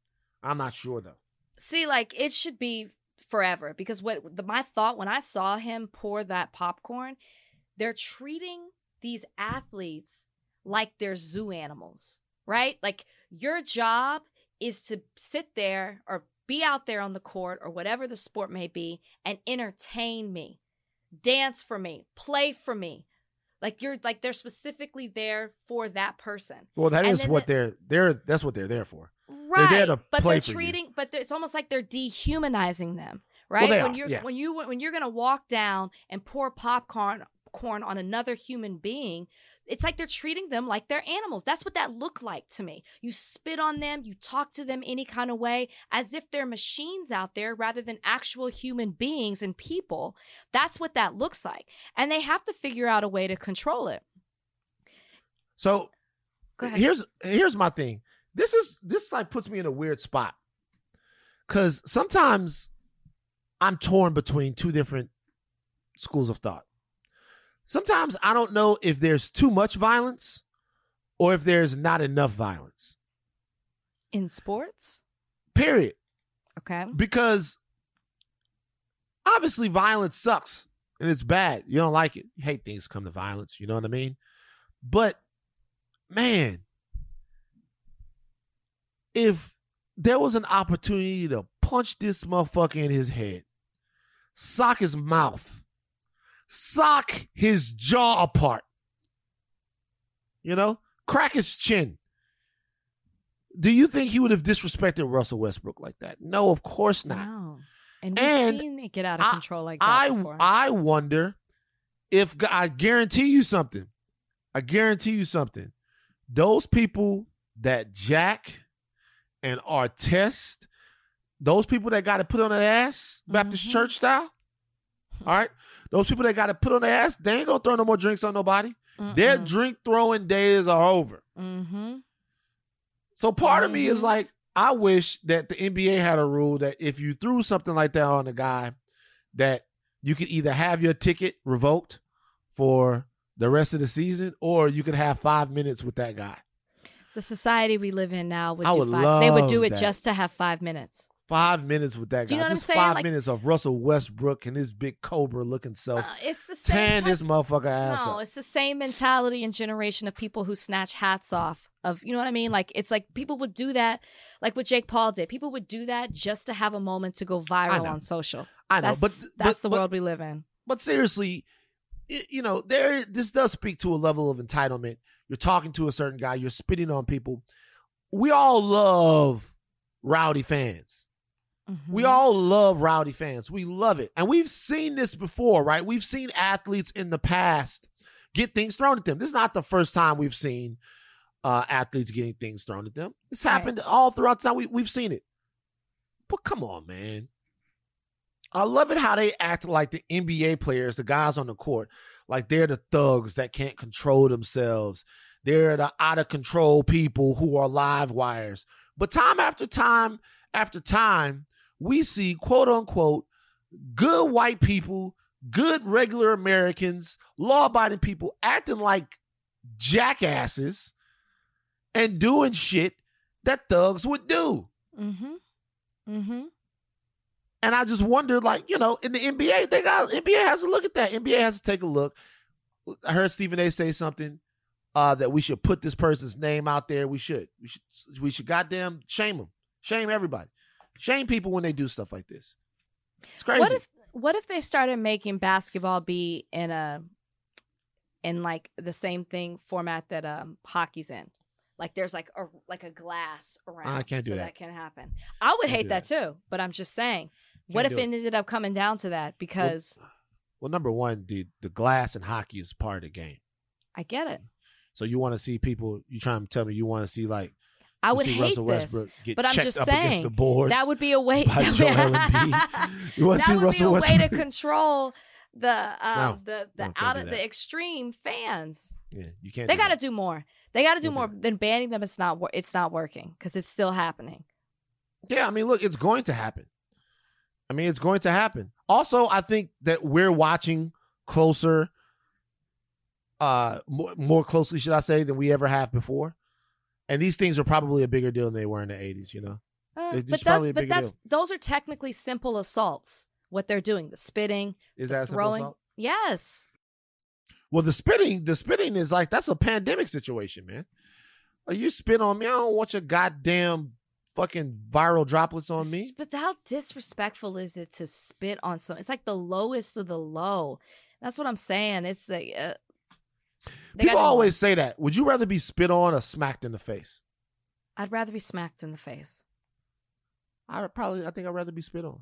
I'm not sure though. See, like it should be forever because what the, my thought when I saw him pour that popcorn, they're treating these athletes like they're zoo animals, right? Like your job is to sit there or be out there on the court or whatever the sport may be and entertain me, dance for me, play for me. Like you're like they're specifically there for that person. Well, that And is what the- they're they're that's what they're there for. Right. but they're you. treating but it's almost like they're dehumanizing them, right? they when are, you're yeah. when you when you're going to walk down and pour popcorn corn on another human being, it's like they're treating them like they're animals. That's what that looked like to me. You spit on them, you talk to them any kind of way as if they're machines out there rather than actual human beings and people. That's what that looks like. And they have to figure out a way to control it. So here's here's my thing. This is this like puts me in a weird spot. Cause sometimes I'm torn between two different schools of thought. Sometimes I don't know if there's too much violence or if there's not enough violence. In sports? Period. Okay. Because obviously violence sucks and it's bad. You don't like it. You hate things come to violence, you know what I mean? But man, if there was an opportunity to punch this motherfucker in his head, sock his mouth, sock his jaw apart, you know, crack his chin. Do you think he would have disrespected Russell Westbrook like that? No, of course not. Wow. And we've And seen it get out of I- control like that I before. I wonder if I guarantee you something. I guarantee you something. Those people that Jack and Artest, those people that got to put on their ass, Baptist Mhm. church style. All right, those people that got to put on their ass, they ain't gonna throw no more drinks on nobody. Their drink throwing days are over. mm-hmm. So part of me is Mhm. like, I wish that the NBA had a rule that if you threw something like that on a guy, that you could either have your ticket revoked for the rest of the season, or you could have five minutes with that guy. The society we live in now would I do would five. they would do it that. just to have five minutes. Five minutes with that guy. you know what I'm Just five Like- minutes of Russell Westbrook and his big cobra looking self. Uh, it's the same. Tan type- this motherfucker ass no, up. it's the same mentality and generation of people who snatch hats off of you know what I mean? Like it's like people would do that, like what Jake Paul did. People would do that just to have a moment to go viral on social. I know, That's, but that's but, the but- world we live in. but seriously, it, you know, there this does speak to a level of entitlement. You're talking to a certain guy, you're spitting on people. We all love rowdy fans. We Mhm. all love rowdy fans. We love it. And we've seen this before, right? We've seen athletes in the past get things thrown at them. This is not the first time we've seen uh, athletes getting things thrown at them. It's Right. happened all throughout time. We, we've seen it. But come on, man. I love it how they act like the NBA players, the guys on the court, like they're the thugs that can't control themselves. They're the out of control people who are live wires. But time after time after time, we see quote unquote good white people, good regular Americans, law abiding people acting like jackasses and doing shit that thugs would do. Mm-hmm. Mm-hmm. And I just wonder, like, you know, in the NBA, they got NBA has to look at that. NBA has to take a look. I heard Stephen A. say something uh, that we should put this person's name out there. We should. We should. We should goddamn shame them. Shame everybody. Shame people when they do stuff like this. It's crazy. What if what if they started making basketball be in a in like the same thing format that um hockey's in? Like there's like a like a glass around. I can't do so that. can happen. I would Can't hate do that, too, but I'm just saying. What if it it. ended up coming down to that? Because well, number one, the the glass and hockey is part of the game. I get it. So you want to see people? You trying to tell me you want to see like I would see hate Russell this. Westbrook get but I'm just up saying, the boards? That would be a way. (laughs) by (laughs) Joel Embiid. (laughs) You want to see Russell be a way to control the um, No. the the out of the extreme fans. yeah, you can't. They got to do more. They got to do more than banning them. It's not. It's not working because it's still happening. Yeah, I mean, look, it's going to happen. I mean, it's going to happen. Also, I think that we're watching closer, uh, more, more closely, should I say, than we ever have before. And these things are probably a bigger deal than they were in the '80s. You know, Uh, but that's but that's deal. those are technically simple assaults. What they're doing, the spitting, is the that throwing. assault? Yes. Well, the spitting, the spitting is like that's a pandemic situation, man. You spit on me, I don't want your goddamn fucking viral droplets on me. But how disrespectful is it to spit on someone? It's like the lowest of the low. That's what I'm saying. It's like uh, People always say that. Would you rather be spit on or smacked in the face? I'd rather be smacked in the face. I would probably, I think I'd rather be spit on.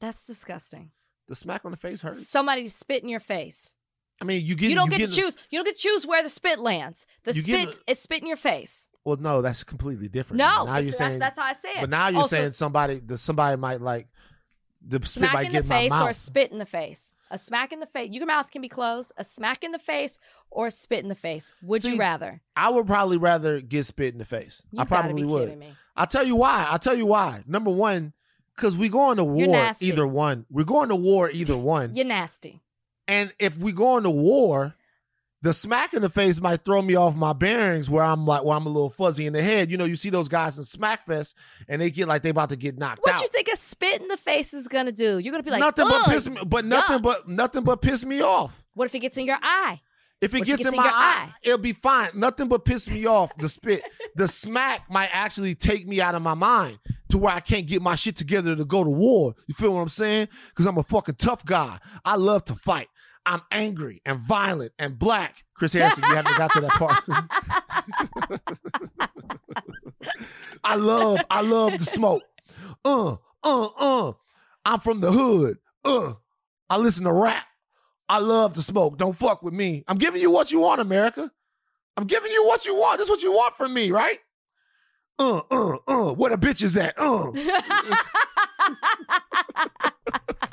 That's disgusting. The smack on the face hurts. Somebody spit in your face. I mean, you get you don't get get to choose. You don't get to choose where the spit lands. The You spit, it's spit in your face. Well, no, that's completely different. No, now you're saying, that's how I say it. but now you're Also, saying somebody, the somebody might like the spit smack might in the face or a spit in the face. A smack in the face. Your mouth can be closed. A smack in the face or a spit in the face. Would See, you rather? I would probably rather get spit in the face. You I probably would. me. I'll tell you why. I'll tell you why. Number one, because we going to war either one. We're going to war either one. You're nasty. And if we go to war, the smack in the face might throw me off my bearings where I'm like, where I'm a little fuzzy in the head. You know, you see those guys in Smackfest and they get like they about to get knocked What out. What you think a spit in the face is gonna do? You're gonna be like, nothing but piss me, but nothing yuck." but nothing but piss me off. What if it gets in your eye? If it if gets it in gets my in your eye, eye? it'll be fine. Nothing but piss me off. The spit, the smack might actually take me out of my mind to where I can't get my shit together to go to war. You feel what I'm saying? Because I'm a fucking tough guy. I love to fight. I'm angry and violent and black. Chris Harrison, you haven't got to that part. (laughs) I love, I love the smoke. Uh, uh, uh. I'm from the hood. Uh. I listen to rap. I love to smoke. Don't fuck with me. I'm giving you what you want, America. I'm giving you what you want. This is what you want from me, right? Uh, uh, uh. Where the bitch is at? Uh.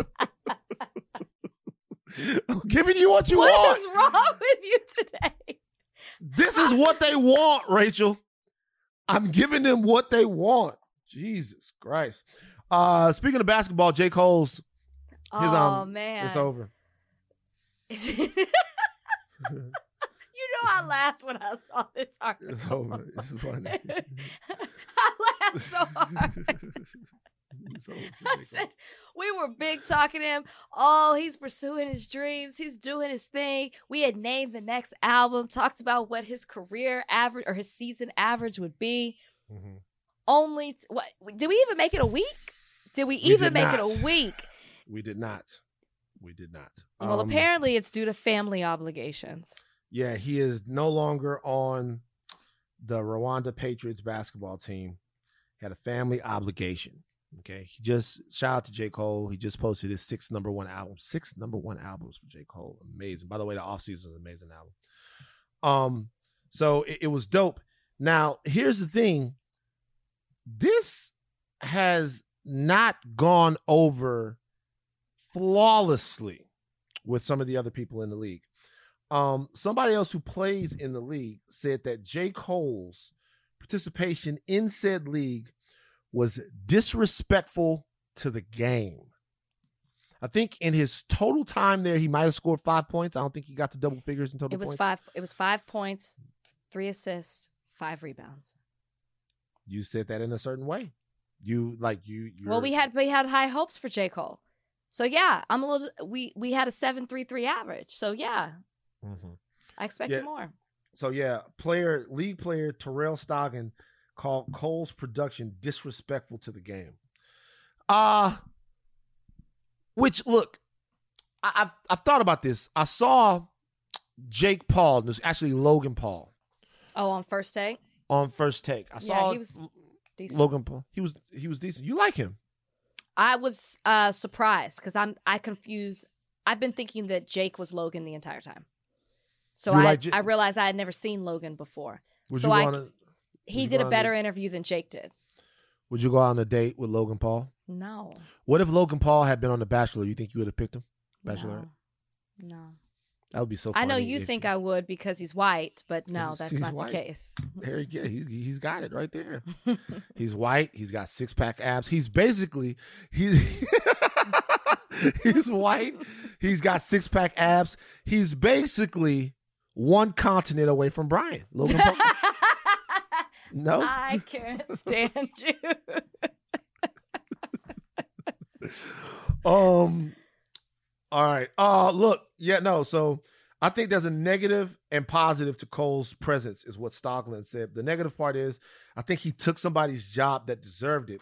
(laughs) (laughs) I'm giving you what you What want. is wrong with you today? This is what they want, Rachel. I'm giving them what they want. Jesus Christ. Uh speaking of basketball, J. Cole's his oh um man, it's over. (laughs) you know I (laughs) laughed when I saw this article. It's over. It's funny. I laughed so hard. (laughs) Over. I said, we were big talking to him. Oh, he's pursuing his dreams. He's doing his thing. We had named the next album, talked about what his career average or his season average would be. Mm-hmm. Only t- what did we even make it a week? Did we We even did make not. it a week? We did not. We did not. well, Um, apparently it's due to family obligations. Yeah, he is no longer on the Rwanda Patriots basketball team. He had a family obligation. Okay. He just shout out to J. Cole. He just posted his sixth number one album. Six number one albums for J. Cole. Amazing. By the way, the offseason is an amazing album. Um, so it, it was dope. Now, here's the thing. This has not gone over flawlessly with some of the other people in the league. Um, somebody else who plays in the league said that J. Cole's participation in said league was disrespectful to the game. I think in his total time there, he might have scored five points. I don't think he got to double figures in total It was points. five. It was five points, three assists, five rebounds. You said that in a certain way. You like you. You're, Well, we had we had high hopes for J Cole, so yeah, I'm a little. We we had a seven three three average, so yeah, Mhm. I expected Yeah. more. So yeah, player league player Terrell Stoglin called Cole's production disrespectful to the game. Uh which look, I, I've I've thought about this. I saw Jake Paul, there's actually Logan Paul Oh, on first take, on first take. I Yeah, saw he was decent. Logan Paul. He was he was decent. You like him? I was uh surprised because I'm I confuse. I've been thinking that Jake was Logan the entire time, so You I like J- I realized I had never seen Logan before. Would So you I- on He did a better interview than Jake did. Would you go on a date with Logan Paul? No, What if Logan Paul had been on The Bachelor? You think you would have picked him? Bachelorette? no, no. That would be so. Funny. I know you think I would because he's white, but no, that's not white. the case. There you go. He's he's got it right there. (laughs) he's white. He's got six pack abs. He's basically he's (laughs) he's white. He's got six pack abs. He's basically one continent away from Brian. Logan Paul. (laughs) No. I can't (laughs) stand you. um all right. Uh look yeah no so i think there's a negative and positive to cole's presence is what Stoglin said. The negative part is i think he took somebody's job that deserved it.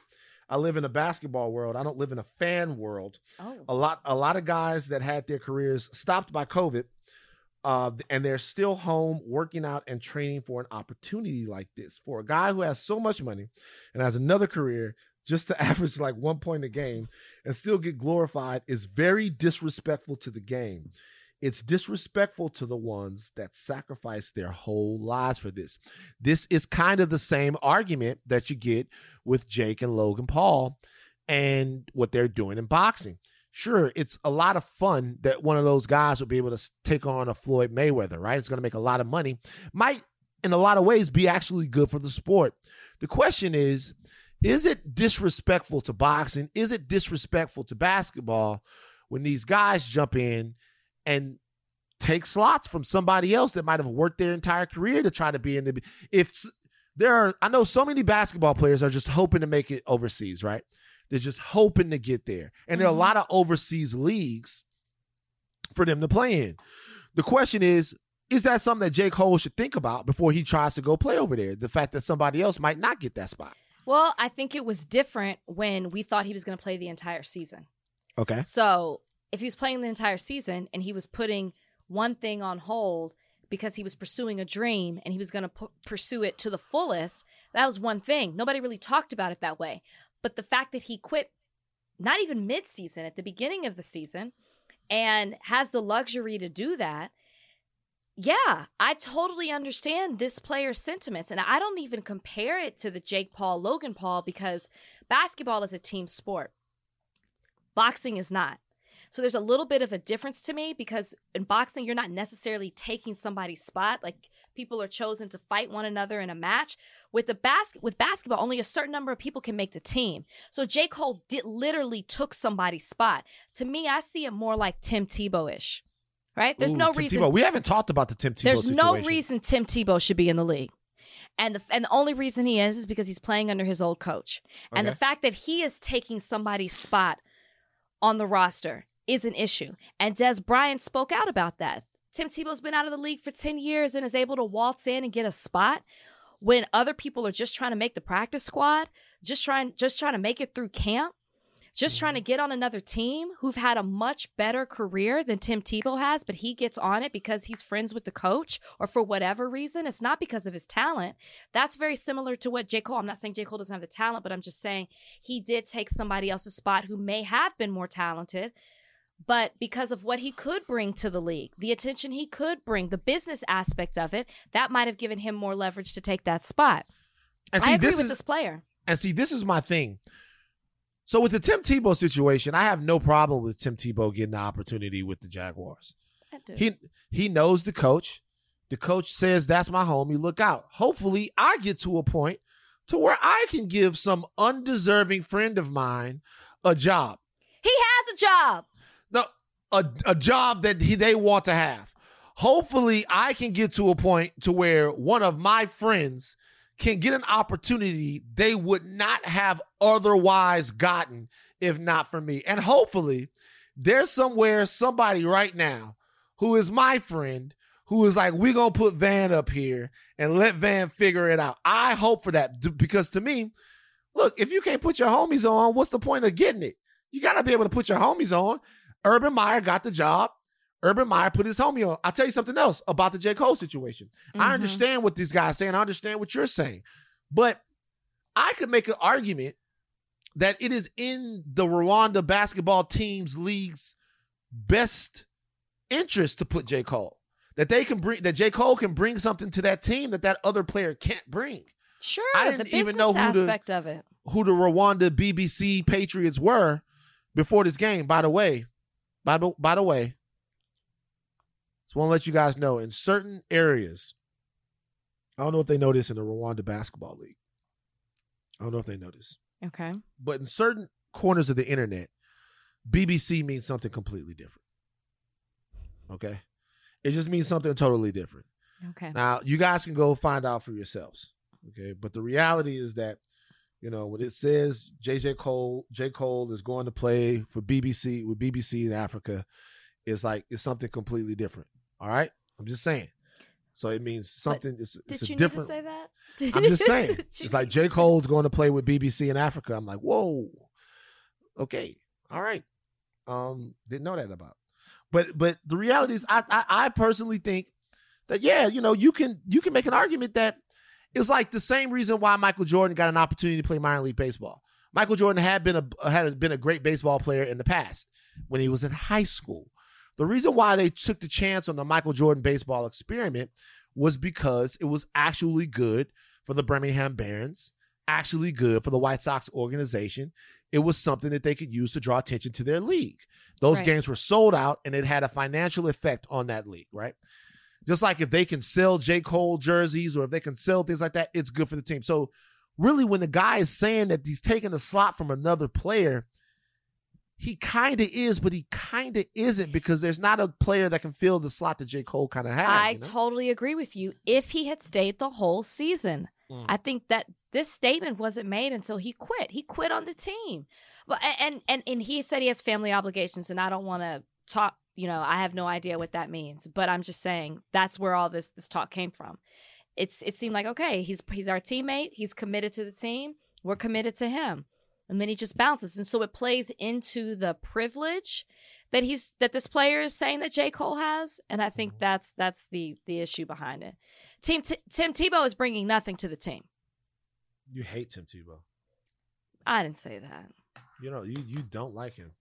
I live in a basketball world. I don't live in a fan world. Oh, a lot a lot of guys that had their careers stopped by covid uh, and they're still home working out and training for an opportunity like this for a guy who has so much money and has another career just to (laughs) average like one point a game and still get glorified is very disrespectful to the game It's disrespectful to the ones that sacrifice their whole lives for this. This is kind of the same argument that you get with Jake and Logan Paul and what they're doing in boxing. Sure, it's a lot of fun that one of those guys will be able to take on a Floyd Mayweather, right? It's going to make a lot of money. Might, in a lot of ways, be actually good for the sport. The question is, is it disrespectful to boxing? Is it disrespectful to basketball when these guys jump in and take slots from somebody else that might have worked their entire career to try to be in the if there are I know so many basketball players are just hoping to make it overseas, right? They're just hoping to get there. And there are a mm-hmm. lot of overseas leagues for them to play in. The question is, is that something that J. Cole should think about before he tries to go play over there? The fact that somebody else might not get that spot. Well, I think it was different when we thought he was going to play the entire season. Okay. So if he was playing the entire season and he was putting one thing on hold because he was pursuing a dream and he was going to p- pursue it to the fullest, that was one thing. Nobody really talked about it that way. But the fact that he quit not even mid-season at the beginning of the season and has the luxury to do that yeah, I totally understand this player's sentiments. And I don't even compare it to the Jake Paul, Logan Paul, because basketball is a team sport. Boxing is not. So there's a little bit of a difference to me because in boxing, you're not necessarily taking somebody's spot. Like people are chosen to fight one another in a match. With the basket with basketball, only a certain number of people can make the team. So J. Cole did literally took somebody's spot. To me, I see it more like Tim Tebow ish right? There's Ooh, no Tim reason. Tebow. We haven't talked about the Tim Tebow. There's situation. no reason Tim Tebow should be in the league. And the, and the only reason he is is because he's playing under his old coach. Okay. And the fact that he is taking somebody's spot on the roster is an issue. And Dez Bryant spoke out about that. Tim Tebow's been out of the league for 10 years and is able to waltz in and get a spot when other people are just trying to make the practice squad, just trying just trying to make it through camp just trying to mm-hmm. get on another team who've had a much better career than Tim Tebow has, but he gets on it because he's friends with the coach or for whatever reason. It's not because of his talent. That's very similar to what J. Cole, I'm not saying J. Cole doesn't have the talent, but I'm just saying he did take somebody else's spot who may have been more talented. But because of what he could bring to the league, the attention he could bring, the business aspect of it, that might have given him more leverage to take that spot. See, I agree this with is, this player. And see, this is my thing so with the Tim Tebow situation, I have no problem with Tim Tebow getting the opportunity with the Jaguars. He he knows the coach. The coach says that's my homie. Look out. Hopefully, I get to a point to where I can give some undeserving friend of mine a job. He has a job. A, a job that he, they want to have. Hopefully, I can get to a point to where one of my friends can get an opportunity they would not have otherwise gotten if not for me. And hopefully, there's somewhere somebody right now who is my friend who is like, we're going to put Van up here and let Van figure it out. I hope for that because to me, look, if you can't put your homies on, what's the point of getting it? You got to be able to put your homies on. Urban Meyer got the job. Urban Meyer put his homie on. I'll tell you something else about the J. Cole situation. Mm-hmm. I understand what these guys saying. I understand what you're saying. But I could make an argument that it is in the Rwanda basketball team's league's best interest to put J. Cole. That they can bring that J. Cole can bring something to that team that that other player can't bring. Sure, I didn't even know who the, of it. who the Rwanda BBC Patriots were before this game. By the way, by the by the way, just want to let you guys know in certain areas, I don't know if they know this in the Rwanda Basketball League. I don't know if they know this. Okay. But in certain corners of the internet, BBC means something completely different. Okay. It just means something totally different. Okay. Now, you guys can go find out for yourselves. Okay. But the reality is that, you know, when it says JJ Cole, J. Cole is going to play for BBC with BBC in Africa, it's like it's something completely different. All right, I'm just saying. So it means something. But it's, it's did a you different. Need to say that? I'm just (laughs) saying. it's like J Cole's going to play with BBC in Africa. I'm like, whoa, okay, all right. Um, didn't know that about. But but the reality is, I, I I personally think that yeah, you know, you can you can make an argument that it's like the same reason why Michael Jordan got an opportunity to play minor league baseball. Michael Jordan had been a had been a great baseball player in the past when he was in high school. The reason why they took the chance on the Michael Jordan baseball experiment was because it was actually good for the Birmingham Barons, actually good for the White Sox organization. It was something that they could use to draw attention to their league. Those Right. games were sold out and it had a financial effect on that league, right? Just like if they can sell J. Cole jerseys or if they can sell things like that, it's good for the team. So, really, when the guy is saying that he's taking a slot from another player, he kind of is, but he kind of isn't because there's not a player that can fill the slot that J. Cole kind of has. I you know? totally agree with you. If he had stayed the whole season, Mm. I think that this statement wasn't made until he quit. He quit on the team. But and and and he said he has family obligations, and I don't want to talk. You know, I have no idea what that means. But I'm just saying that's where all this this talk came from. It's it seemed like okay, he's he's our teammate. He's committed to the team. We're committed to him. And then he just bounces, and so it plays into the privilege that he's that this player is saying that J Cole has, and I think mm-hmm. that's that's the the issue behind it. Team T- Tim Tebow is bringing nothing to the team. You hate Tim Tebow. I didn't say that. You know, you you don't like him.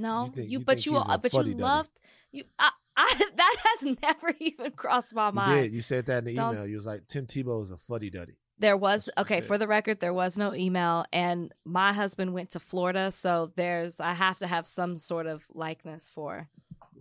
No, You you, think- you but you but you loved you. I, I (laughs) that has never (laughs) even crossed my You mind. did. You said that in the Don't- email. You was like, Tim Tebow is a fuddy duddy. There was you okay for the record. There was no email, and my husband went to Florida, so there's I have to have some sort of likeness for.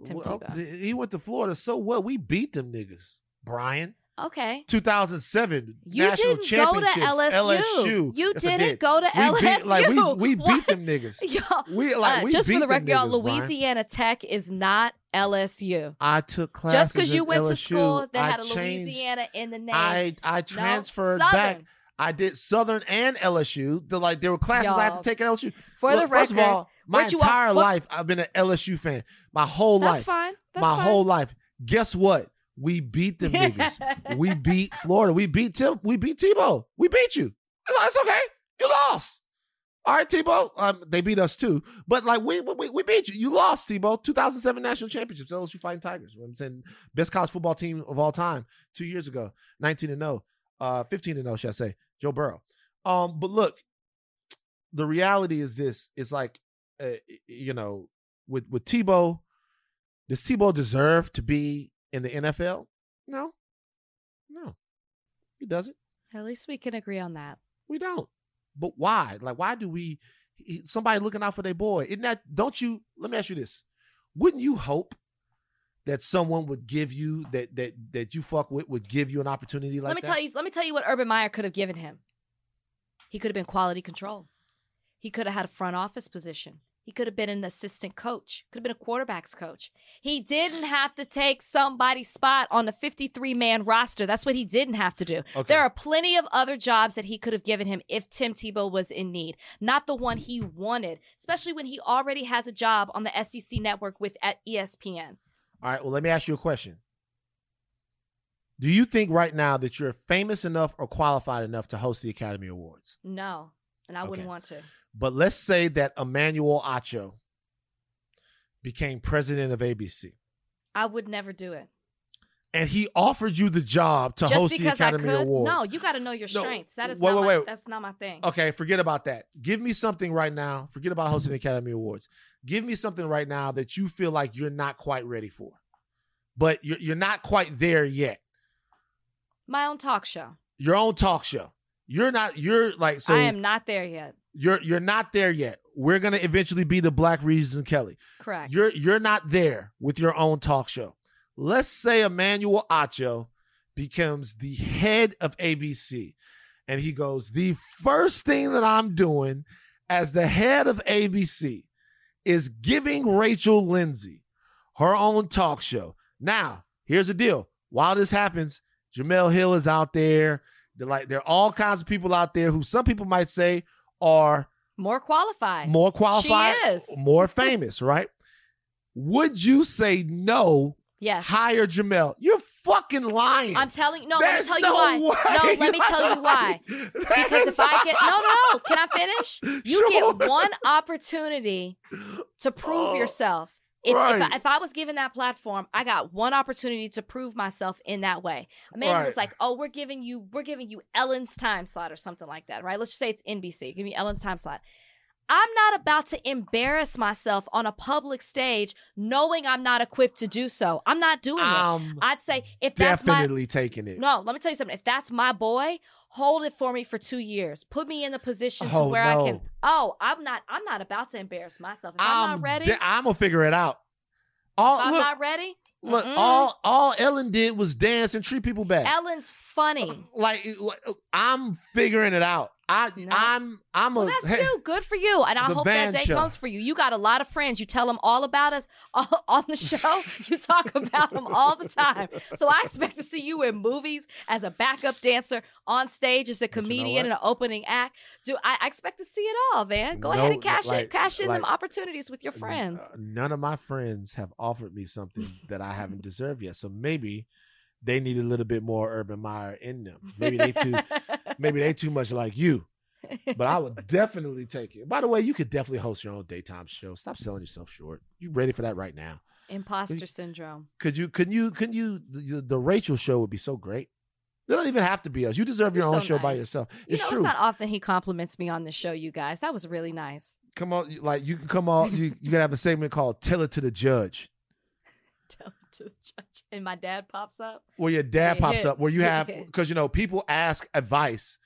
Tim Well, Tebow. he went to Florida. So what? We beat them niggas. Brian. Okay, 2007 you national didn't go to championships. LSU. You Yes, didn't did. go to we LSU. Beat, like we we beat (laughs) What? them niggas. (laughs) Y'all, We like uh, we just beat for the them record, y'all, niggas, Brian. Louisiana Tech is not LSU. I took classes. Just because you went to school that I had a changed- Louisiana in the name. I I transferred Southern. back. I did Southern and LSU. The like there were classes I had to take at LSU. For Look, the record, first of all, my entire life I've been an LSU fan. My whole that's life. fine. That's my fine. whole life. Guess what? We beat them niggas. we (laughs) beat Florida. We beat Tim. We beat Tebow. We beat you. It's, it's okay. You lost. All right, Tebow. Um, they beat us too, but like we we, we beat you. You lost, Tebow. 2007 national championships. LSU Fighting Tigers. You know I'm saying best college football team of all time. Two years ago, 19 and 0, uh, 15 and 0, should I say? Joe Burrow. Um, but look, the reality is this: it's like, uh, you know, with with Tebow, does Tebow deserve to be in the NFL? No, no, he doesn't. At least we can agree on that. We don't. But why? Like, why do we? Somebody looking out for their boy. Isn't that? Don't you? Let me ask you this: Wouldn't you hope that someone would give you that that that you fuck with would give you an opportunity like let me that? tell you. Let me tell you what Urban Meyer could have given him. He could have been quality control. He could have had a front office position. He could have been an assistant coach. Could have been a quarterbacks coach. He didn't have to take somebody's spot on the 53 man roster. That's what he didn't have to do. Okay. There are plenty of other jobs that he could have given him if Tim Tebow was in need, not the one he wanted, especially when he already has a job on the SEC network with at ESPN. All right. Well, let me ask you a question. Do you think right now that you're famous enough or qualified enough to host the Academy Awards? No, and I Okay. wouldn't want to. But let's say that Emmanuel Acho became president of ABC. I would never do it. and he offered you the job to Just host the because I Academy could? Awards. No, you got to know your No, strengths. That is wait, not wait, my, wait. that's not my thing. Okay, forget about that. Give me something right now. Forget about hosting the Academy Awards. Give me something right now that you feel like you're not quite ready for, but you're, you're not quite there yet. My own talk show. Your own talk show. You're not. You're like so. I am not there yet. You're you're not there yet. We're gonna eventually be the Black Regis and Kelly. Correct. You're you're not there with your own talk show. Let's say Emmanuel Acho becomes the head of ABC, and he goes, the first thing that I'm doing as the head of ABC is giving Rachel Lindsay her own talk show. Now, here's the deal. While this happens, Jemele Hill is out there. They're like there are all kinds of people out there who some people might say are More qualified. more qualified, She is. more (laughs) famous, right? Would you say no? yes. Hire Jemele? You're fucking lying. I'm telling no, There's let me tell no you why. way. No, let me tell you why. Because if I get no, no, no, can I finish? You Sure. get one opportunity to prove Oh, yourself. If, if. I, if I was given that platform, I got one opportunity to prove myself in that way. A man Right. was like, "Oh, we're giving you, we're giving you Ellen's time slot or something like that, right? Let's just say it's NBC. Give me Ellen's time slot. I'm not about to embarrass myself on a public stage knowing I'm not equipped to do so. I'm not doing it. I'm I'd say if that's my definitely taking it. No, let me tell you something. If that's my boy, hold it for me for two years. Put me in a position to Oh, where I can. Oh, I'm not. I'm not about to embarrass myself. If I'm, not ready, de- I'm gonna figure it out. All I'm look, not ready. look. mm-mm. All all Ellen did was dance and treat people bad. Ellen's funny. like, like, I'm figuring it out. I No. I'm I'm Well, a that's hey, you. Good for you. And I hope that day show. comes for you. You got a lot of friends. You tell them all about us (laughs) all, on the show. you talk about them all the time. So I expect to see you in movies as a backup dancer, on stage as a you know comedian and an opening act. Do I, I expect to see it all, man? Go ahead and cash like- it, cash in them opportunities with your friends. Uh, none of my friends have offered me something that I haven't deserved yet. So maybe they need a little bit more Urban Meyer in them. Maybe they too (laughs) maybe they too much like you. But I would (laughs) definitely take it. By the way, you could definitely host your own daytime show. Stop selling yourself short. You ready for that right now? Imposter syndrome. Could you? Could you? Could you? The, the Rachel show would be so great. They don't even have to be us. You deserve your You're own so show by nice. yourself. You It's know, true. it's not often he compliments me on the show, you guys. That was really nice. come on, like you can come on. You you can have a segment called "Tell It to the Judge," (laughs) Tell it to the judge. And my dad pops up. where your dad pops yeah. up, where you have because you know people ask advice.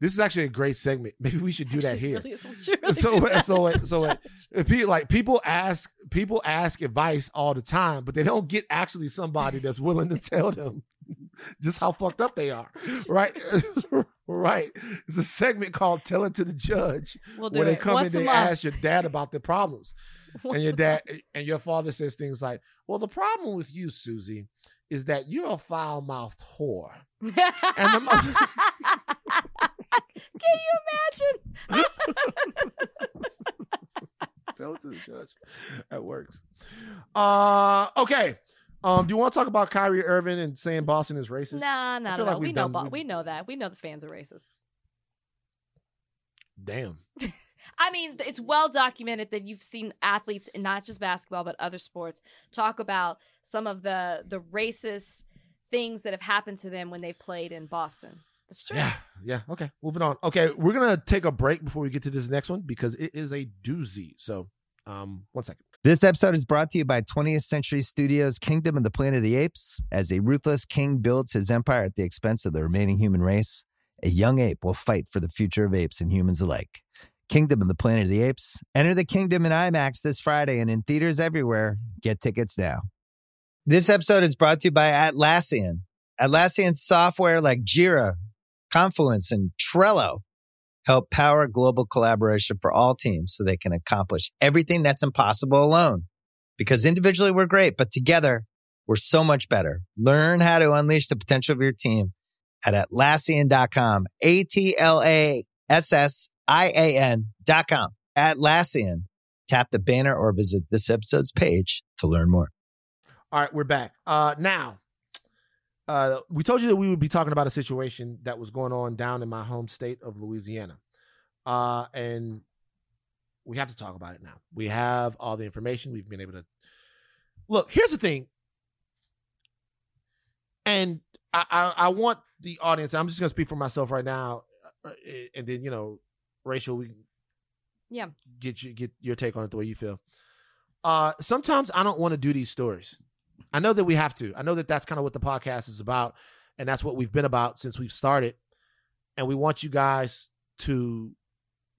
This is actually a great segment. (laughs) Maybe we should do that here. really is- we should (laughs) really So- that so wait, so the If people like people ask people ask advice all the time, but they don't get actually somebody that's willing to tell them just how fucked up they are. Right? right. It's a segment called Tell It to the Judge We'll where they it. come Once and they ask your dad about their problems. (laughs) And your dad and your father says things like, Well, the problem with you, Susie, is that you're a foul mouthed whore. And the mother- (laughs) Can you imagine? (laughs) Tell it to the judge. That works. Uh okay. Um, do you want to talk about Kyrie Irving and saying Boston is racist? Nah, nah, no. like we know, done- we know that. We know the fans are racist. Damn. I mean, it's well documented that you've seen athletes in not just basketball but other sports talk about some of the the racist things that have happened to them when they've played in Boston. That's true. Yeah, yeah. Okay, moving on. Okay, we're gonna take a break before we get to this next one because it is a doozy. So, um, one second. This episode is brought to you by 20th Century Studios' Kingdom of the Planet of the Apes. As a ruthless king builds his empire at the expense of the remaining human race, a young ape will fight for the future of apes and humans alike. Kingdom of the Planet of the Apes. Enter the kingdom in IMAX this Friday and in theaters everywhere. Get tickets now. This episode is brought to you by Atlassian. Atlassian software like Jira, Confluence, and Trello help power global collaboration for all teams so they can accomplish everything that's impossible alone. Because individually we're great, but together we're so much better. Learn how to unleash the potential of your team at Atlassian.com. A-T-L-A-S-S-I-A-N dot com. Atlassian. Tap the banner or visit this episode's page to learn more. All right, we're back. Uh, now, uh, we told you that we would be talking about a situation that was going on down in my home state of Louisiana, uh, and we have to talk about it now. We have all the information. We've been able to look. Here's the thing, and I, I, I want the audience. I'm just going to speak for myself right now, uh, and then you know, Rachel, we Yeah. get you get your take on it the way you feel. Uh, sometimes I don't want to do these stories. I know that we have to. I know that that's kind of what the podcast is about, and that's what we've been about since we've started. And we want you guys to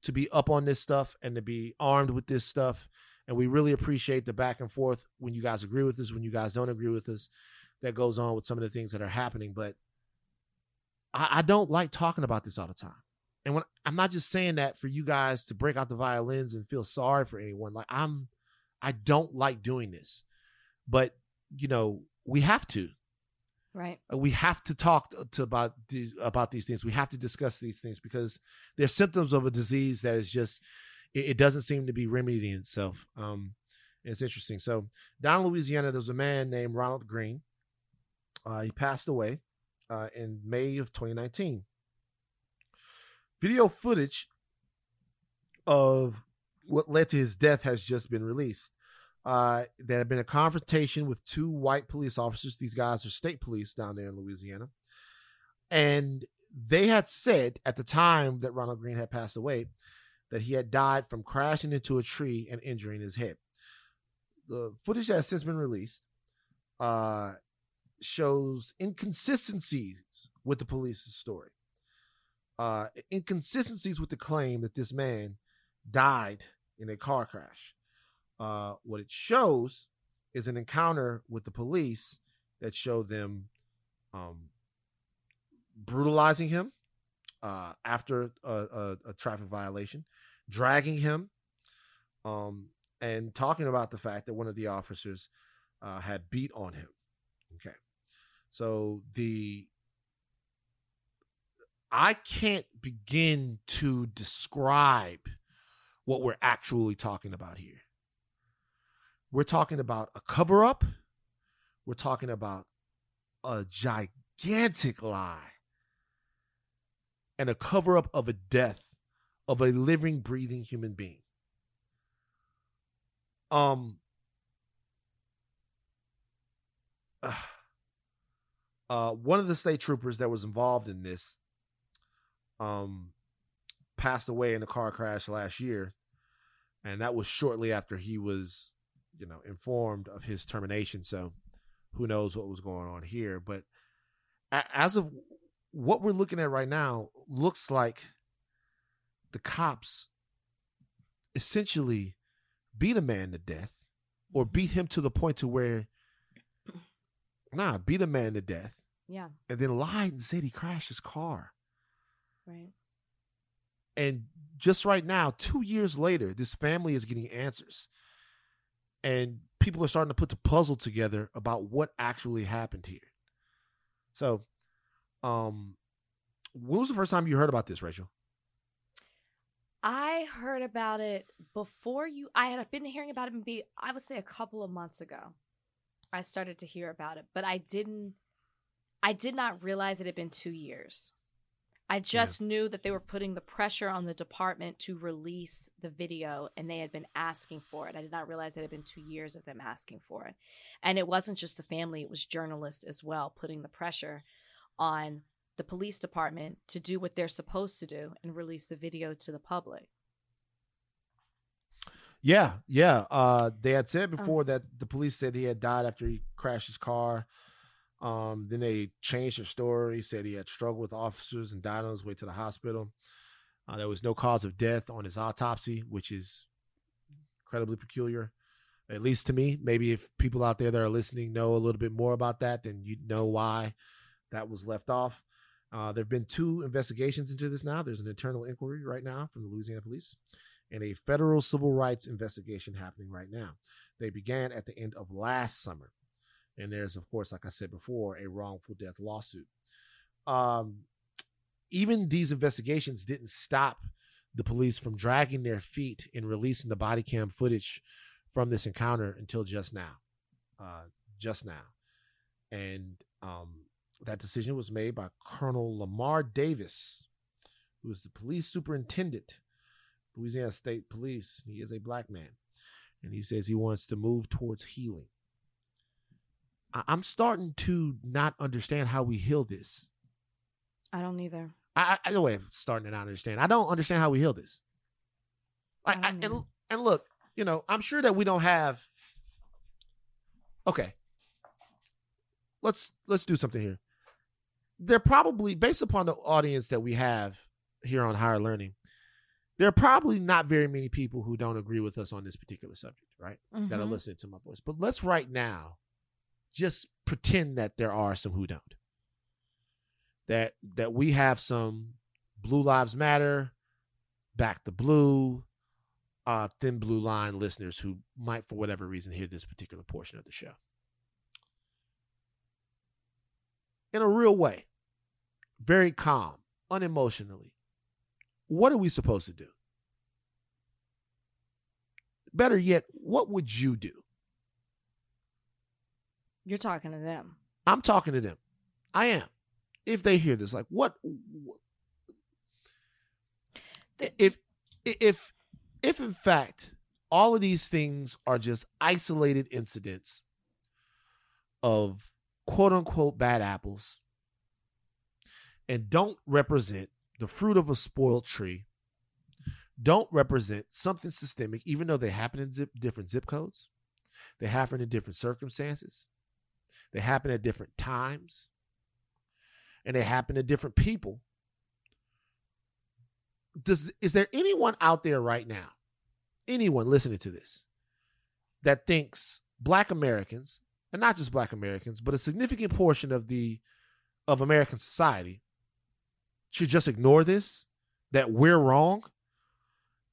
to be up on this stuff and to be armed with this stuff. And we really appreciate the back and forth when you guys agree with us, when you guys don't agree with us. That goes on with some of the things that are happening, but I, I don't like talking about this all the time. And when I'm not just saying that for you guys to break out the violins and feel sorry for anyone. Like I'm, I don't like doing this, but you know we have to. Right. Uh, we have to talk to, to about these about these things. We have to discuss these things because they're symptoms of a disease that is just it, it doesn't seem to be remedying itself. Um, it's interesting. So down in Louisiana, there was a man named Ronald Greene. Uh, he passed away uh, in May of 2019. Video footage of what led to his death has just been released. Uh, there had been a confrontation with two white police officers. These guys are state police down there in Louisiana. And they had said at the time that Ronald Greene had passed away that he had died from crashing into a tree and injuring his head. The footage that has since been released uh, shows inconsistencies with the police's story, uh, inconsistencies with the claim that this man died in a car crash. Uh, what it shows is an encounter with the police that showed them um, brutalizing him uh, after a, a, a, traffic violation, dragging him, um, and talking about the fact that one of the officers uh, had beat on him. Okay, so the I can't begin to describe what we're actually talking about here. We're talking about a cover up. We're talking about a gigantic lie and a cover up of a death of a living, breathing human being. Um, (sighs) uh, one of the state troopers that was involved in this um, passed away in a car crash last year, and that was shortly after he was, you know, informed of his termination. So, who knows what was going on here? But as of what we're looking at right now, looks like the cops essentially beat a man to death, or beat him to the point to where, nah, beat a man to death. Yeah. And then lied and said he crashed his car. Right. And just right now, two years later, this family is getting answers. And people are starting to put the puzzle together about what actually happened here. So, um, when was the first time you heard about this, Rachel? I heard about it before you. I had been hearing about it maybe I would say a couple of months ago. I started to hear about it, but I didn't. I did not realize it had been two years. I just yeah. knew that they were putting the pressure on the department to release the video and they had been asking for it. I did not realize it had been two years of them asking for it. And it wasn't just the family, it was journalists as well putting the pressure on the police department to do what they're supposed to do and release the video to the public. Yeah, yeah. Uh, they had said oh. before that the police said he had died after he crashed his car. Um, then they changed their story, said he had struggled with officers and died on his way to the hospital. Uh, there was no cause of death on his autopsy, which is incredibly peculiar, at least to me. Maybe if people out there that are listening know a little bit more about that, then you know why that was left off. Uh, there have been two investigations into this now. There's an internal inquiry right now from the Louisiana police and a federal civil rights investigation happening right now. They began at the end of last summer. And there's, of course, like I said before, a wrongful death lawsuit. Um, even these investigations didn't stop the police from dragging their feet in releasing the body cam footage from this encounter until just now. Uh, just now. And um, that decision was made by Colonel Lamar Davis, who is the police superintendent, Louisiana State Police. He is a black man. And he says he wants to move towards healing. I'm starting to not understand how we heal this. I don't either. I, I the way I'm starting to not understand. I don't understand how we heal this. I, I, I and and look, you know, I'm sure that we don't have. Okay. Let's let's do something here. They're probably based upon the audience that we have here on higher learning. There are probably not very many people who don't agree with us on this particular subject, right? Mm-hmm. That are mm-hmm. listening to my voice. But let's right now just pretend that there are some who don't. That that we have some Blue Lives Matter, Back the Blue, uh, Thin Blue Line listeners who might, for whatever reason, hear this particular portion of the show. In a real way, very calm, unemotionally, what are we supposed to do? Better yet, what would you do? You're talking to them. I'm talking to them. I am. If they hear this, like what, what if if if in fact all of these things are just isolated incidents of quote unquote bad apples and don't represent the fruit of a spoiled tree, don't represent something systemic, even though they happen in zip, different zip codes, they happen in different circumstances, they happen at different times, and they happen to different people. Does is there anyone out there right now, anyone listening to this, that thinks Black Americans, and not just Black Americans, but a significant portion of the of American society, should just ignore this? That we're wrong?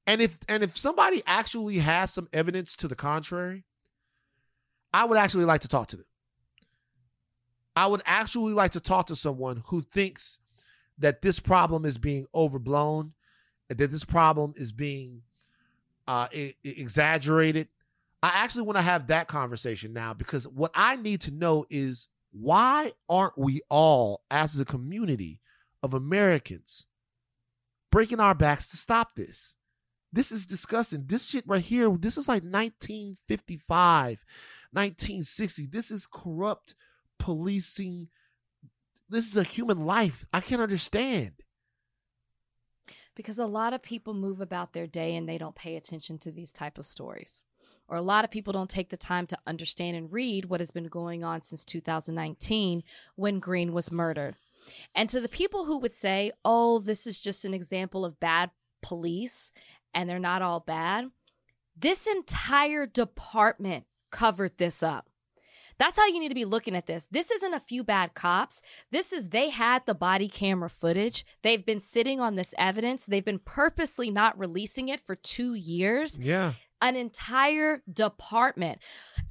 And if and if somebody actually has some evidence to the contrary, I would actually like to talk to them. I would actually like to talk to someone who thinks that this problem is being overblown, that this problem is being uh, I- exaggerated. I actually want to have that conversation now because what I need to know is why aren't we all, as a community of Americans, breaking our backs to stop this? This is disgusting. This shit right here, this is like 1955, 1960. This is corrupt policing. This is a human life. I can't understand. because a lot of people move about their day and they don't pay attention to these type of stories or a lot of people don't take the time to understand and read what has been going on since 2019 when Greene was murdered and to the people who would say oh this is just an example of bad police and they're not all bad this entire department covered this up that's how you need to be looking at this. This isn't a few bad cops. This is they had the body camera footage. They've been sitting on this evidence. They've been purposely not releasing it for two years. Yeah. An entire department.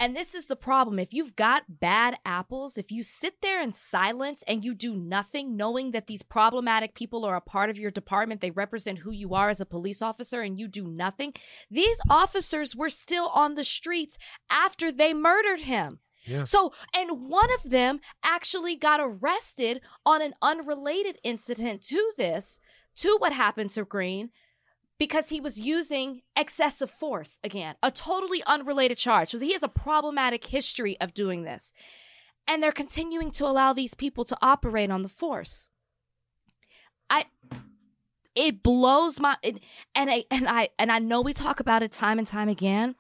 And this is the problem. If you've got bad apples, if you sit there in silence and you do nothing, knowing that these problematic people are a part of your department, they represent who you are as a police officer, and you do nothing, these officers were still on the streets after they murdered him. So, and one of them actually got arrested on an unrelated incident to this, to what happened to Greene, because he was using excessive force again, a totally unrelated charge. So, he has a problematic history of doing this. And they're continuing to allow these people to operate on the force. I it blows my it, and I and I and I know we talk about it time and time again,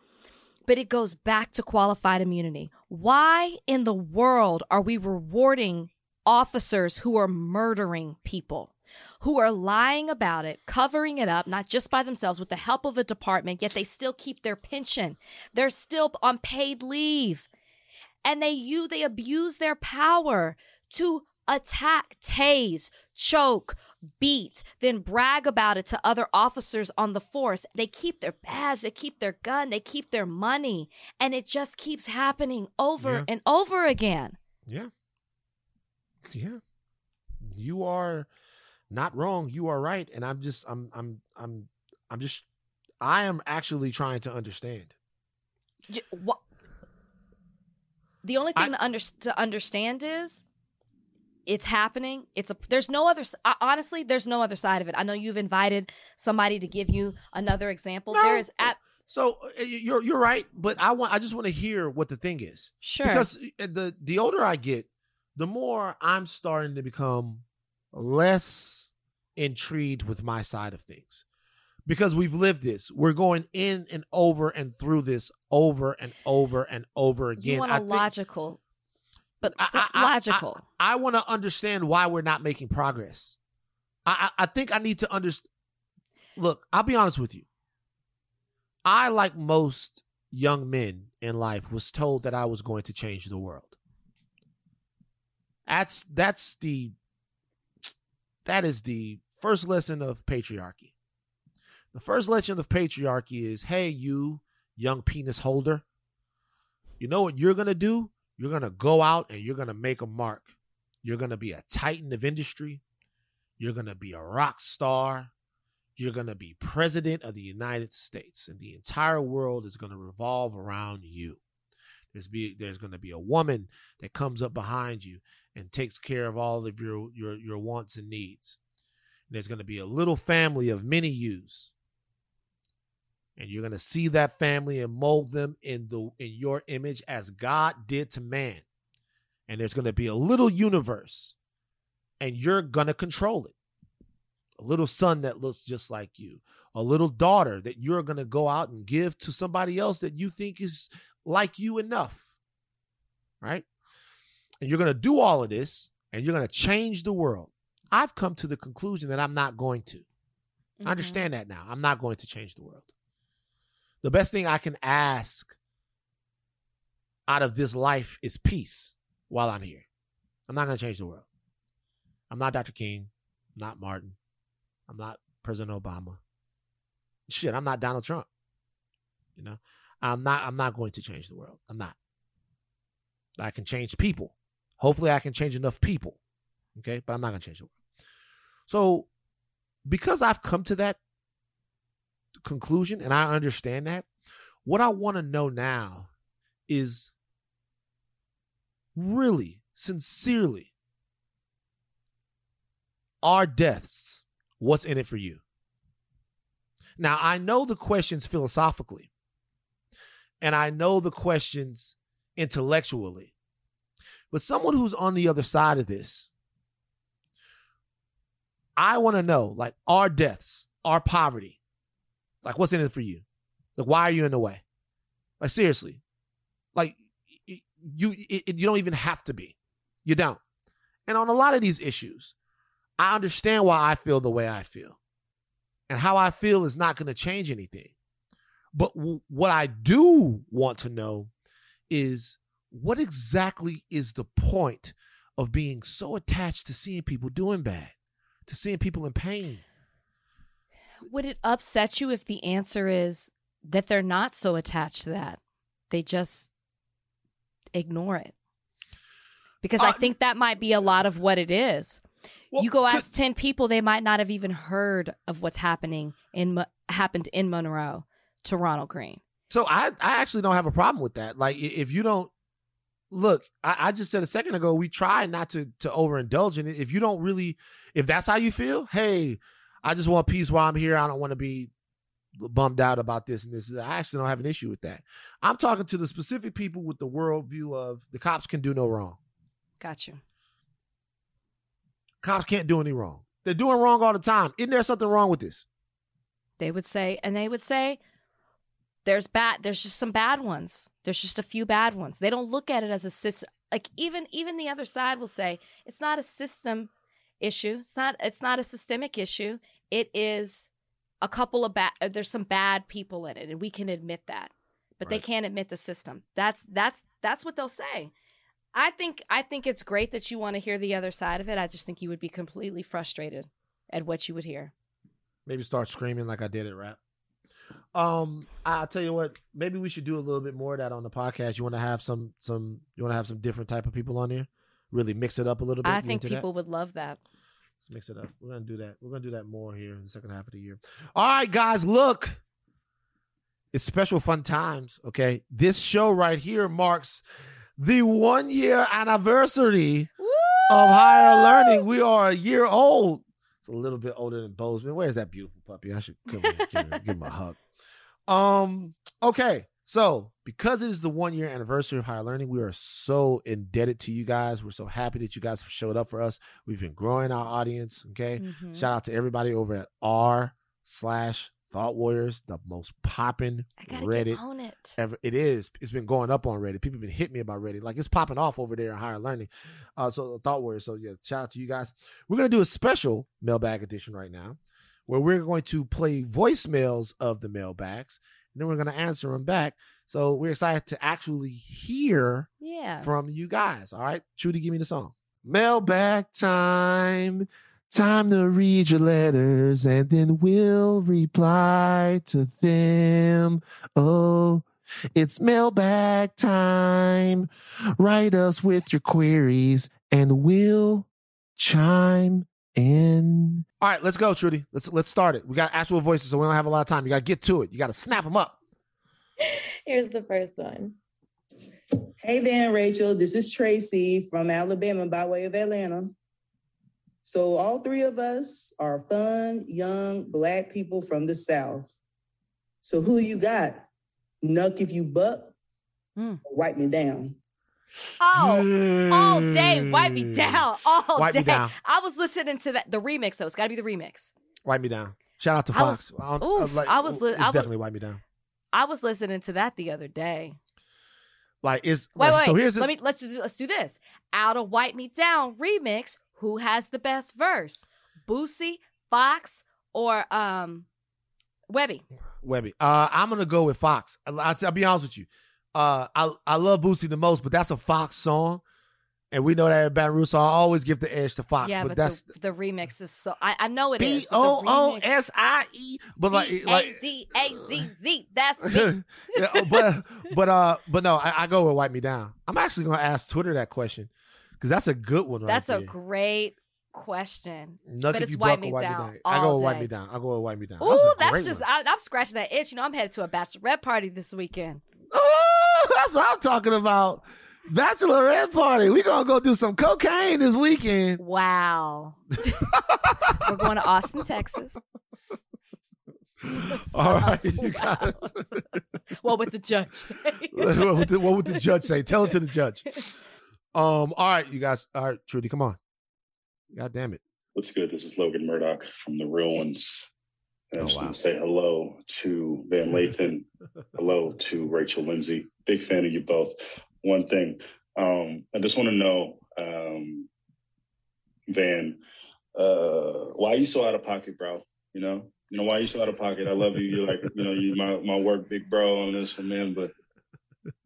but it goes back to qualified immunity. Why in the world are we rewarding officers who are murdering people? Who are lying about it, covering it up, not just by themselves, with the help of a department, yet they still keep their pension. They're still on paid leave. And they you they abuse their power to attack, tase, choke, beat, then brag about it to other officers on the force. They keep their badge, they keep their gun, they keep their money, and it just keeps happening over Yeah. and over again. Yeah. Yeah. You are not wrong. You are right. And I'm just I'm I'm I'm I'm just I am actually trying to understand. What? The only I- thing to, under- to understand is it's happening. It's a there's no other honestly there's no other side of it. I know you've invited somebody to give you another example. No. There is at So uh, you're you're right, but I want I just want to hear what the thing is. sure Because uh, the the older I get, the more I'm starting to become less intrigued with my side of things. Because we've lived this. We're going in and over and through this over and over and over again. you want a think- logical, but I- I- I- logical. I want to understand why we're not making progress. I, I, I think I need to understand. Look, I'll be honest with you. I, like most young men in life, was told that I was going to change the world. That's that's the that is the first lesson of patriarchy. The first lesson of patriarchy is, hey, you young penis holder, you know what you're gonna do? You're gonna go out and you're gonna make a mark. You're gonna be a titan of industry. You're gonna be a rock star. You're gonna be president of the United States, and the entire world is gonna revolve around you. There's be there's gonna be a woman that comes up behind you and takes care of all of your your your wants and needs. And there's gonna be a little family of many yous and you're going to see that family and mold them in the in your image as God did to man. And there's going to be a little universe and you're going to control it. a little son that looks just like you, a little daughter that you're going to go out and give to somebody else that you think is like you enough. Right? And you're going to do all of this and you're going to change the world. I've come to the conclusion that I'm not going to. Mhm. I understand that now. I'm not going to change the world. The best thing I can ask out of this life is peace while I'm here. I'm not going to change the world. I'm not Dr. King. I'm not Martin. I'm not President Obama. Shit, I'm not Donald Trump. You know, I'm not. I'm not going to change the world. I'm not. I can change people. Hopefully, I can change enough people. Okay, but I'm not going to change the world. So, because I've come to that conclusion and I understand that, what I want to know now is really, sincerely, our deaths, what's in it for you? Now, I know the questions philosophically, and I know the questions intellectually, but someone who's on the other side of this, I want to know like our deaths, our poverty, like what's in it for you? Like, why are you in the way? Like, seriously, like you, you don't even have to be. You don't. And on a lot of these issues, I understand why I feel the way I feel. And how I feel is not going to change anything. But w- what I do want to know is what exactly is the point of being so attached to seeing people doing bad, to seeing people in pain? Would it upset you if the answer is that they're not so attached to that? They just ignore it. Because I Uh, think that might be a lot of what it is. Well, you go ask 10 people, they might not have even heard of what's happening in happened in Monroe to Ronald Greene. So I, I actually don't have a problem with that. Like if you don't look, I, I just said a second ago, we try not to to overindulge in it. If you don't really, if that's how you feel, hey, I just want peace while I'm here. I don't want to be bummed out about this and this. I actually don't have an issue with that. I'm talking to the specific people with the worldview of the cops can do no wrong. Got you. Cops can't do any wrong. They're doing wrong all the time. Isn't there something wrong with this? They would say, and they would say, there's bad, there's just some bad ones. There's just a few bad ones. They don't look at it as a system. Like even, even the other side will say, it's not a system issue. It's not, it's not a systemic issue. It is a couple of bad, uh, there's some bad people in it and we can admit that, but they can't admit the system. That's, that's, that's what they'll say. I think, I think it's great that you want to hear the other side of it. I just think you would be completely frustrated at what you would hear. maybe start screaming like I did at rap. Um, I'll tell you what, maybe we should do a little bit more of that on the podcast. You want to have some some you want to have some different type of people on there? Really mix it up a little bit. I You think into that? people would love that. Let's mix it up. We're gonna do that. We're gonna do that more here in the second half of the year. All right, guys, look. It's special fun times. Okay. This show right here marks the one year anniversary of higher learning. We are a year old. It's a little bit older than Bozeman. Where's that beautiful puppy? I should come here, give, him, give him a hug. Um. Okay. So because it is the one year anniversary of higher learning, we are so indebted to you guys. We're so happy that you guys have showed up for us. We've been growing our audience. Okay. Mhm. Shout out to everybody over at r slash Thought Warriors, the most popping Reddit it. ever. It is. It's been going up on Reddit. People have been hitting me about Reddit. Like it's popping off over there in higher learning. Uh, so Thought Warriors. So yeah, shout out to you guys. We're gonna do a special mailbag edition right now, where we're going to play voicemails of the mailbags, and then we're gonna answer them back. So we're excited to actually hear Yeah. from you guys. All right, Trudy, give me the song. Mailbag time. Time to read your letters and then we'll reply to them. Oh, it's mailbag time. Write us with your queries and we'll chime in. All right, let's go, Trudy. Let's let's start it. We got actual voices, so we don't have a lot of time. You got to get to it. You got to snap them up. (laughs) Here's the first one. Hey there, Rachel. This is Tracy from Alabama by way of Atlanta. So, all three of us are fun, young, black people from the South. So, who you got? Knuck if you buck, hmm. or wipe me down. Oh, all day. Wipe me down. (laughs) All Wipe day. me down. I was listening to that the remix though. It's gotta be the remix. Wipe me down. Shout out to I was- Foxx. I, don't- I was li- It's I was- definitely wipe me down. I was listening to that the other day. Like it's Wait, like, wait. so here's let me let's do, let's do this. Out of Wipe Me Down remix. Who has the best verse? Boosie, Foxx, or um, Webbie? Webbie. Uh, I'm gonna go with Foxx. I'll, I'll be honest with you. Uh, I I love Boosie the most, but that's a Foxx song, and we know that at Baton Rouge, so I always give the edge to Foxx. yeah, but, but, that's the, the remix is so. I, I know it is. B-O-O-S-I-E, but the O O S I E. But like, B A like D A Z Z. That's (laughs) me. yeah, oh, but but uh, but no, I, I go with wipe me down. I'm actually gonna ask Twitter that question because that's a good one, right That's a great question. Nothing but it's wipe me wipe down me down. I go wipe me down. I go with wipe me down. Ooh, That's, that's just. one. I, I'm scratching that itch. You know, I'm headed to a bachelorette party this weekend. Oh, (laughs) that's what I'm talking about. Bachelorette party. We gonna go do some cocaine this weekend. Wow. (laughs) We're going to Austin, Texas. (laughs) All right, you guys. What would the judge say? what, would the, what would the judge say? Tell it to the judge. Um. All right, you guys. All right, Trudy, come on. God damn it. What's good? This is Logan Murdock from the Real Ones. And I Oh, just wow. want to say hello to Van (laughs) Lathan. hello to Rachel Lindsay. Big fan of you both. One thing, um, I just want to know, um, Van, uh, why are you so out of pocket, bro? You know, you know why are you so out of pocket? I love you. You're like, you know, you my my work big bro on this one, man. But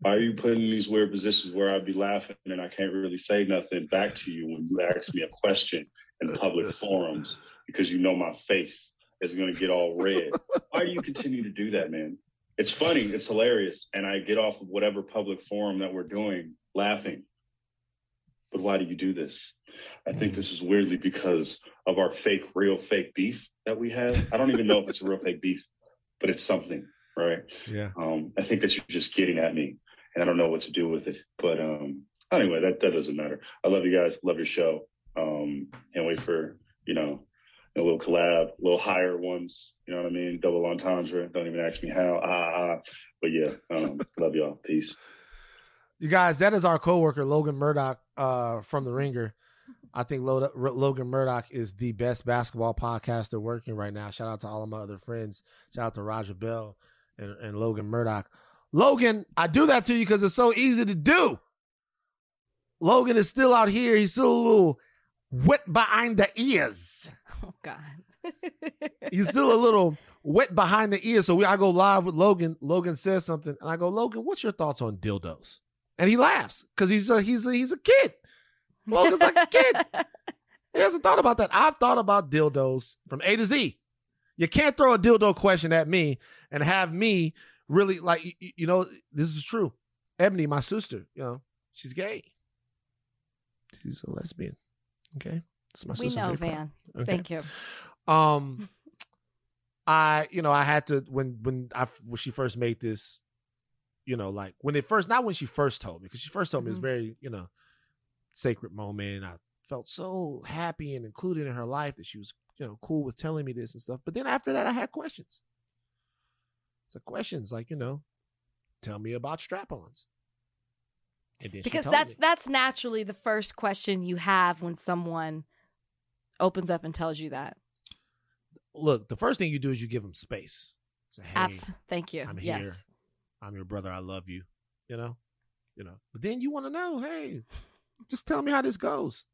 why are you putting these weird positions where I'd be laughing and I can't really say nothing back to you when you ask me a question in public forums because you know my face is going to get all red. Why do you continue to do that, man? It's funny, it's hilarious, and I get off of whatever public forum that we're doing laughing. But why do you do this? I think this is weirdly because of our fake, real fake beef that we have. I don't even know if it's a real fake beef, but it's something, right? Yeah. Um, I think that you're just getting at me, and I don't know what to do with it. But um, anyway, that that doesn't matter. I love you guys. Love your show. Um, can't wait for you know a little collab, a little higher ones. You know what I mean? Double entendre. Don't even ask me how. Ah, ah. But yeah, um, (laughs) love y'all. Peace. You guys, that is our coworker Logan Murdock uh, from the Ringer. I think Logan Murdock is the best basketball podcaster working right now. Shout out to all of my other friends. Shout out to Raja Bell and, and Logan Murdoch. Logan, I do that to you because it's so easy to do. Logan is still out here. He's still a little wet behind the ears. (laughs) Oh God. (laughs) He's still a little wet behind the ears. So we, I go live with Logan. Logan says something, and I go, Logan, what's your thoughts on dildos? And he laughs because he's a, he's a, he's a kid. Logan's like a kid. (laughs) He hasn't thought about that. I've thought about dildos from A to Z. You can't throw a dildo question at me and have me really like y- y- you know this is true. Ebony, my sister, you know, she's gay. She's a lesbian. Okay, we know, I'm very proud. Van. Okay. Thank you. Um, I you know I had to when when I when she first made this, you know, like when it first not when she first told me because she first told me it Mhm. was very you know sacred moment. I felt so happy and included in her life that she was you know cool with telling me this and stuff. But then after that, I had questions. So questions like you know, tell me about strap-ons. And then she Because that's me. that's naturally the first question you have when someone opens up and tells you that. look. The first thing you do is you give them space. Say, hey, Abs- Thank you. I'm yes. here. I'm your brother. I love you. You know, you know. But then you want to know, hey, just tell me how this goes.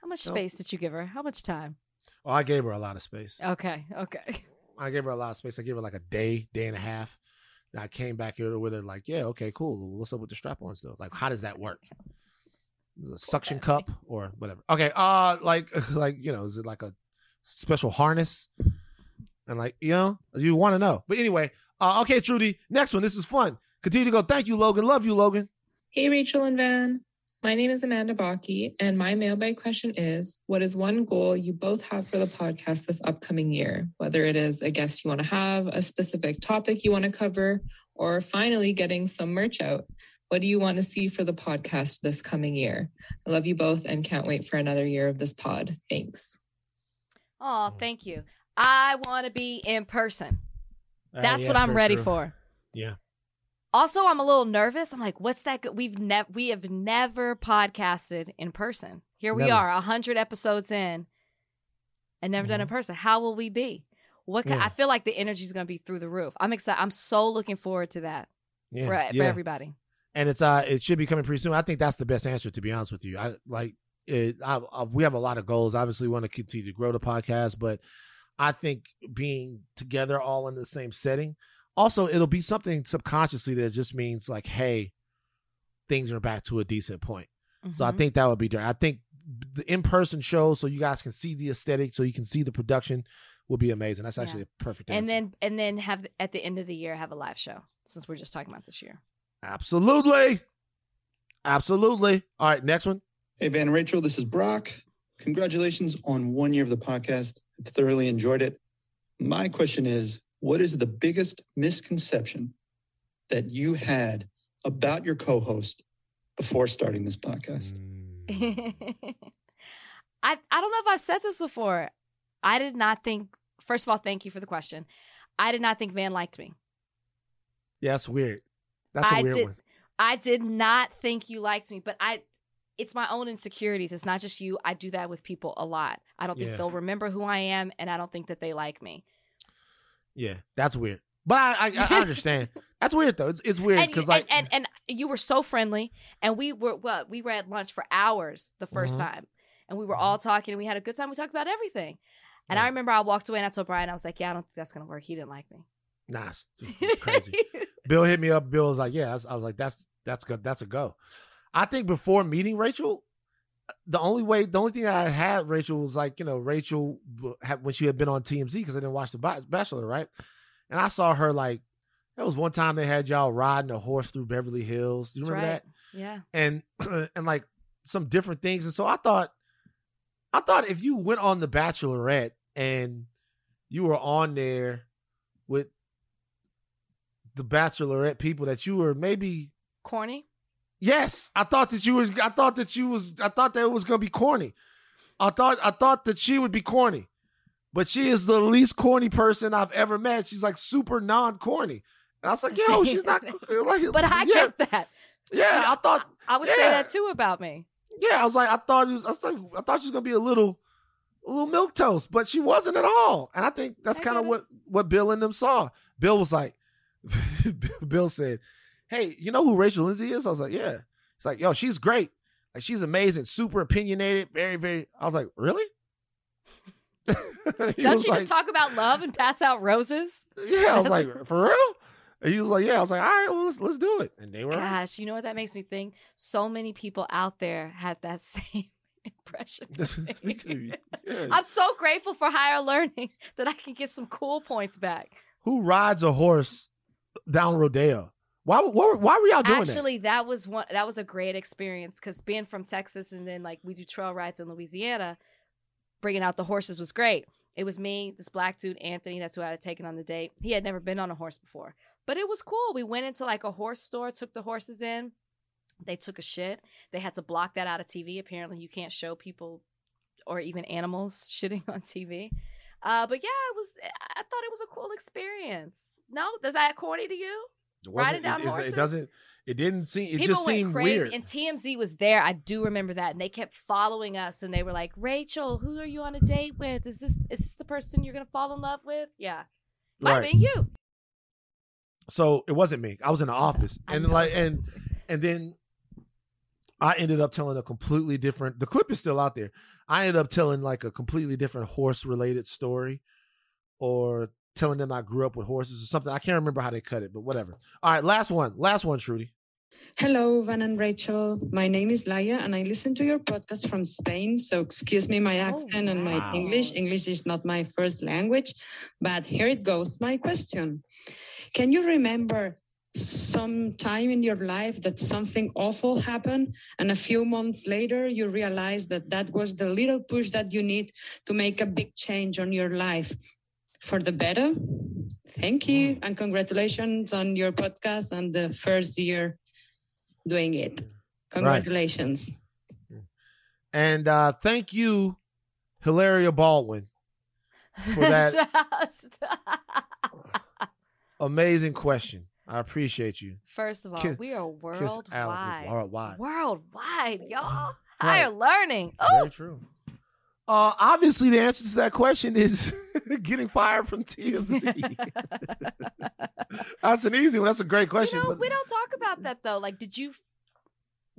How much No. space did you give her? How much time? Oh, I gave her a lot of space. Okay. Okay. I gave her a lot of space. I gave her like a day, day and a half. And I came back here with her like, yeah, okay, cool. What's up with the strap-ons though? Like, how does that work? Is it A suction cup or whatever. Okay, uh, like, (laughs) like you know, is it like a special harness? And like, you know, you want to know. But anyway, uh, okay, Trudy, next one. This is fun. Continue to go. Thank you, Logan. Love you, Logan. Hey, Rachel and Van. My name is Amanda Baki, and my mailbag question is What is one goal you both have for the podcast this upcoming year? Whether it is a guest you want to have, a specific topic you want to cover, or finally getting some merch out. What do you want to see for the podcast this coming year? I love you both and can't wait for another year of this pod. Thanks. Oh, thank you. I want to be in person. Uh, That's yeah, what I'm very ready true. for. Yeah. Also, I'm a little nervous. I'm like, what's that? Go-? We've never we have never podcasted in person. Here we Never. are, a hundred episodes in, and never done in person. How will we be? What can, Mm-hmm. Yeah. I feel like the energy is going to be through the roof. I'm excited. I'm so looking forward to that Yeah, for, for everybody. and it's uh it should be coming pretty soon. I think that's the best answer to be honest with you. I like it. I, I, we have a lot of goals. Obviously, we want to continue to grow the podcast, but I think being together all in the same setting, also it'll be something subconsciously that just means like, hey, things are back to a decent point. So I Mhm. think that would be different. I think the in person show, so you guys can see the aesthetic, so you can see the production, will be amazing. That's Yeah. actually a perfect. answer. and then and then have at the end of the year have a live show since we're just talking about this year. absolutely, absolutely. All right, next one. Hey, Van and Rachel, this is Brock. Congratulations on one year of the podcast. Thoroughly enjoyed it. My question is what is the biggest misconception that you had about your co host before starting this podcast? (laughs) I I don't know if I've said this before. I did not think. First of all, thank you for the question. I did not think Van liked me. Yeah, that's weird. That's a I weird did, one. I did not think you liked me, but I. It's my own insecurities. It's not just you. I do that with people a lot. I don't think Yeah. they'll remember who I am, and I don't think that they like me. Yeah, that's weird. But I, I, I understand. (laughs) that's weird though. It's, it's weird because like and and you were so friendly, and we were what we were at lunch for hours the 1st Mhm. time, and we were all talking, and we had a good time. We talked about everything, and I remember I walked away and I told Brian, I was like, "Yeah, I don't think that's gonna work." He didn't like me. nah, (laughs) crazy. Bill hit me up. Bill was like, "Yeah." I was, I was like, "That's that's good. That's a go." I think before meeting Rachel, the only way, the only thing I had Rachel was like, you know, Rachel when she had been on TMZ because I didn't watch the Bachelor, right? And I saw her like, that was one time they had y'all riding a horse through Beverly Hills. Do you That's remember right. that? Yeah. and (clears throat) and like some different things. And so I thought, I thought if you went on the Bachelorette and you were on there with the Bachelorette people, that you were maybe Corny. Yes. I thought that you was. I thought that you was. I thought that it was gonna be corny. I thought. I thought that she would be corny, but she is the least corny person I've ever met. She's like super non corny. And I was like, yo, she's not (laughs) (laughs) like. But I yeah, get that. yeah. I thought I would say that too about me. yeah, I was like, I thought it was, I was like, I thought she was gonna be a little, a little milk toast, but she wasn't at all. And I think that's kind of what what Bill and them saw. Bill was like, (laughs) Bill said, "Hey, you know who Rachel Lindsay is?" I was like, "Yeah." It's like, "Yo, she's great. Like, she's amazing, super opinionated, very, very." I was like, "Really?" (laughs) Doesn't she like, just talk about love and pass out roses? Yeah, I was (laughs) like, "For real?" And he was like, "Yeah." I was like, "All right, well, let's let's do it." And they were. Gosh, you know what that makes me think? So many people out there had that (laughs) same impression. Yeah. I'm so grateful for higher learning that I can get some cool points back. Who rides a horse down Rodeo? Why? Why, why were y'all doing that? Actually, that was one. That was a great experience because being from Texas and then like we do trail rides in Louisiana, bringing out the horses was great. It was me, this black dude Anthony. That's who I had taken on the date. He had never been on a horse before, but it was cool. We went into like a horse store, took the horses in. They took a shit. They had to block that out of TV. Apparently, you can't show people or even animals (laughs) shitting on TV. Uh, but yeah, it was. I thought it was a cool experience. No, does that corny to you? It riding down it, horses? it doesn't. It didn't seem. It People just seemed crazy, weird. and TMZ was there. I do remember that, and they kept following us, and they were like, "Rachel, who are you on a date with? Is this is this the person you're gonna fall in love with?" Yeah, might have been you. So it wasn't me. I was in the office, I and like, and and then I ended up telling a completely different. The clip is still out there. I ended up telling like a completely different horse related story, or telling them I grew up with horses or something. I can't remember how they cut it, but whatever. All right, last one. Last one, Trudy. Hello, Van and Rachel. My name is Laia, and I listen to your podcast from Spain. So, excuse me my oh, accent and my. English. English is not my first language, but here it goes. My question Can you remember some time in your life that something awful happened, and a few months later, you realized that that was the little push that you need to make a big change on your life for the better? Thank you, and congratulations on your podcast and the first year doing it. Congratulations. And uh thank you, Hilaria Baldwin, for (laughs) that (laughs) amazing question. I appreciate you. First of all, Kiss- we are worldwide. worldwide. Worldwide, y'all. Right. Higher learning. Oh, Very true. Uh, obviously, the answer to that question is (laughs) getting fired from TMZ. (laughs) That's an easy one. That's a great question. You know, but- we don't talk about that though. Like, did you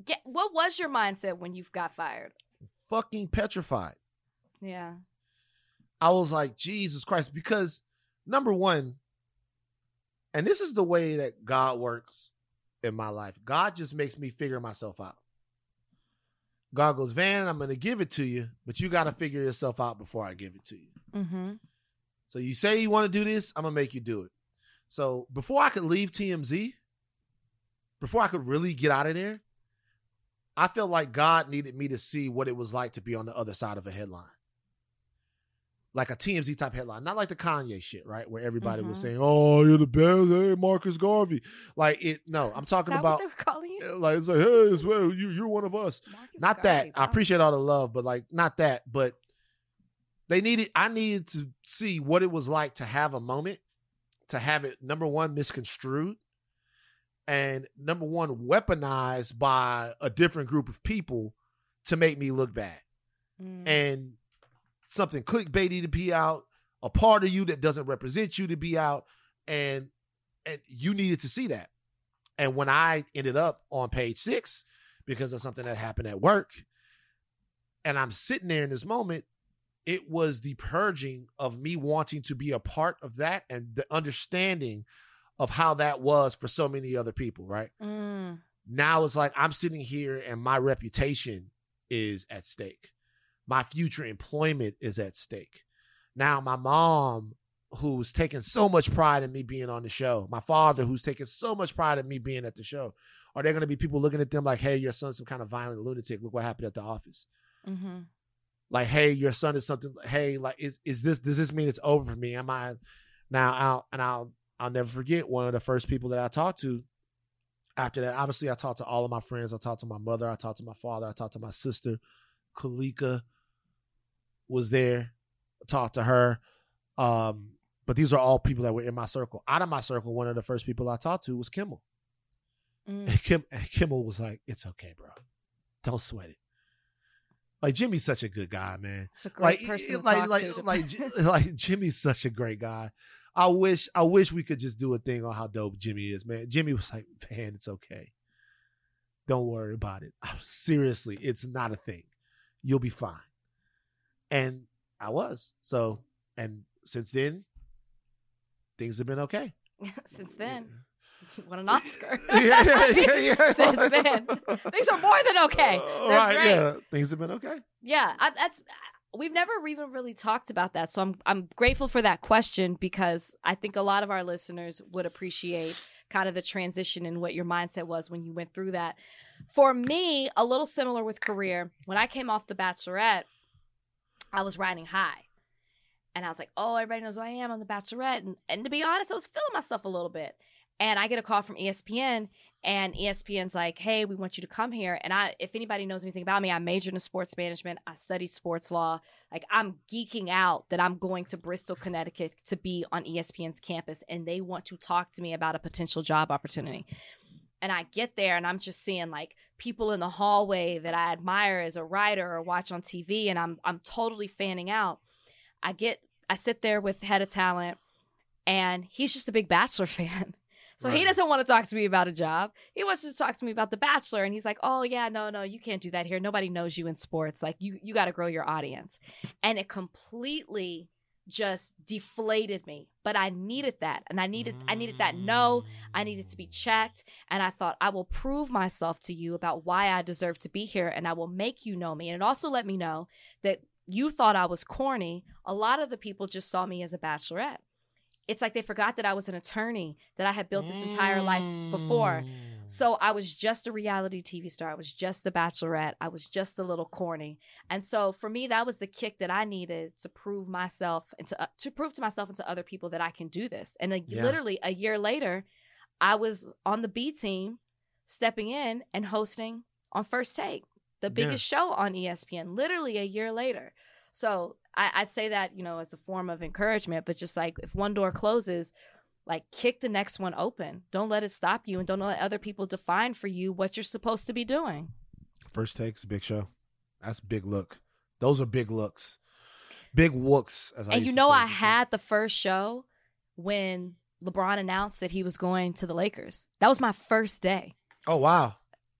get what was your mindset when you got fired? fucking petrified. Yeah. I was like, Jesus Christ, because number one, and this is the way that God works in my life. God just makes me figure myself out. God goes, Van, I'm going to give it to you, but you got to figure yourself out before I give it to you. Mm-hmm. So you say you want to do this, I'm going to make you do it. So before I could leave TMZ, before I could really get out of there, I felt like God needed me to see what it was like to be on the other side of a headline. Like a TMZ type headline, not like the Kanye shit, right? Where everybody was Mhm. saying, "Oh, you're the best, hey Marcus Garvey." Like it. No, I'm talking about what they were calling you? like it's like, hey, it's, well, you you're one of us. Marcus not Garvey, that. I appreciate all the love, but like not that. But they needed. I needed to see what it was like to have a moment, to have it number one misconstrued, and number one weaponized by a different group of people to make me look bad Mm. and something clickbaity to be out, a part of you that doesn't represent you to be out, and and you needed to see that. And when I ended up on page six because of something that happened at work, and I'm sitting there in this moment, it was the purging of me wanting to be a part of that and the understanding of how that was for so many other people, right? Mm. now it's like I'm sitting here and my reputation is at stake. My future employment is at stake. Now my mom who's taken so much pride in me being on the show, my father who's taken so much pride in me being at the show, are there going to be people looking at them like, "Hey, your son's some kind of violent lunatic. Look what happened at the office." Mm-hmm. Like, "Hey, your son is something. Hey, like, is is this? Does this mean it's over for me? Am I now out?" And I'll I'll never forget one of the first people that I talked to after that, obviously, I talked to all of my friends. I talked to my mother. I talked to my father. I talked to my sister. Kalika was there. Talked to her. Um, but these are all people that were in my circle. Out of my circle, one of the first people I talked to was Kimmel. Mm. And, Kim, and Kimmel was like, "It's okay, bro. Don't sweat it." Like Jimmy's such a good guy, man. It's a great Like, person it- like, like, to. like, (laughs) like Jimmy's such a great guy. I wish, I wish we could just do a thing on how dope Jimmy is, man. Jimmy was like, "Man, it's okay. Don't worry about it. (laughs) Seriously, it's not a thing. You'll be fine." And I was so, and since then, things have been okay. (laughs) Since then, you (laughs) won an Oscar. (laughs) Yeah, yeah, yeah. Since then, things are more than okay. Uh, They're right, great. yeah, things have been okay. Yeah, I, that's we've never even really talked about that. So I'm I'm grateful for that question because I think a lot of our listeners would appreciate kind of the transition and what your mindset was when you went through that. For me, a little similar with career. When I came off the Bachelorette, I was riding high. And I was like, oh, everybody knows who I am on The Bachelorette. And, and to be honest, I was feeling myself a little bit. And I get a call from ESPN, and ESPN's like, hey, we want you to come here. And I, if anybody knows anything about me, I majored in sports management. I studied sports law. Like, I'm geeking out that I'm going to Bristol, Connecticut to be on ESPN's campus, and they want to talk to me about a potential job opportunity. And I get there, and I'm just seeing like people in the hallway that I admire as a writer or watch on TV, and I'm I'm totally fanning out. I get I sit there with head of talent and he's just a big bachelor (laughs) fan. So he doesn't want to talk to me about a job. He wants to talk to me about the bachelor and he's like, "Oh yeah, no, no, you can't do that here. Nobody knows you in sports. Like you you got to grow your audience." And it completely just deflated me. But I needed that. And I needed I needed that no. I needed to be mm. checked. And I thought, I will prove myself to you about why I deserve to be here and I will make you know me. And it also let me know that you thought I was corny. A lot of the people just saw me as a bachelorette. It's like they forgot that I was an attorney, that I had built this entire life before. Mm. So I was just a reality TV star. I was just the bachelorette. I was just a little corny. And so for me, that was the kick that I needed to prove myself and to, uh, to prove to myself and to other people that I can do this. And Yeah. literally a year later, I was on the B team, stepping in and hosting on First Take, the Yeah. biggest show on ESPN, literally a year later. So I, I'd say that, you know, as a form of encouragement, but just like if one door closes, like kick the next one open. Don't let it stop you and don't let other people define for you what you're supposed to be doing. First takes, big show. That's big look. Those are big looks, big wooks. As I and you know, I as a kid. had the first show when LeBron announced that he was going to the Lakers. That was my first day. Oh wow.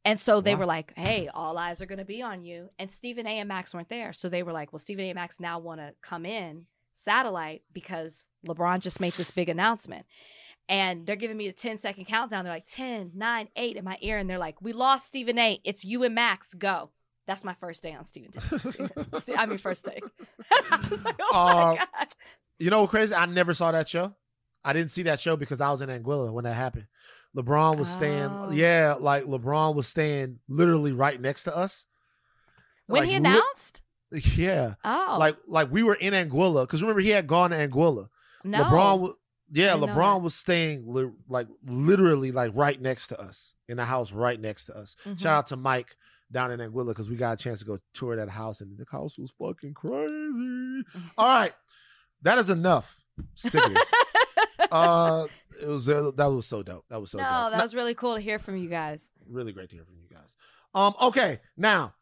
And so they Wow. were like, hey, all eyes are going to be on you. And Stephen A. and Max weren't there. So they were like, well, Stephen A. and Max now want to come in satellite because LeBron just made this big announcement. And they're giving me a 10 second countdown. They're like 10, 9, 8 in my ear. And they're like, we lost Stephen A. It's you and Max. Go. That's my first day on Stephen. (laughs) Stephen- I mean, first (laughs) was like, oh Uh, my God. You know what crazy? I never saw that show. I didn't see that show because I was in Anguilla when that happened. LeBron was Oh. staying, yeah, like LeBron was staying literally right next to us. When Like, he announced? (laughs) yeah, Oh. like like we were in Anguilla because remember he had gone to Anguilla. no. LeBron, yeah, LeBron was staying li- like literally like right next to us in the house right next to us. Mhm. Shout out to Mike down in Anguilla because we got a chance to go tour that house and the house was fucking crazy. (laughs) All right, that is enough. (laughs) Uh, it was uh, that was so dope. That was so no, dope. that was really cool to hear from you guys. really great to hear from you guys. Um, okay, now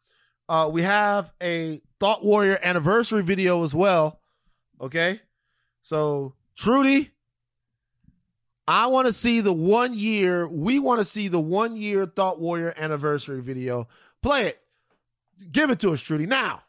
uh, we have a Thought Warrior anniversary video as well. Okay, so Trudy, I want to see the one year. We want to see the one year Thought Warrior anniversary video. Play it. Give it to us, Trudy, now.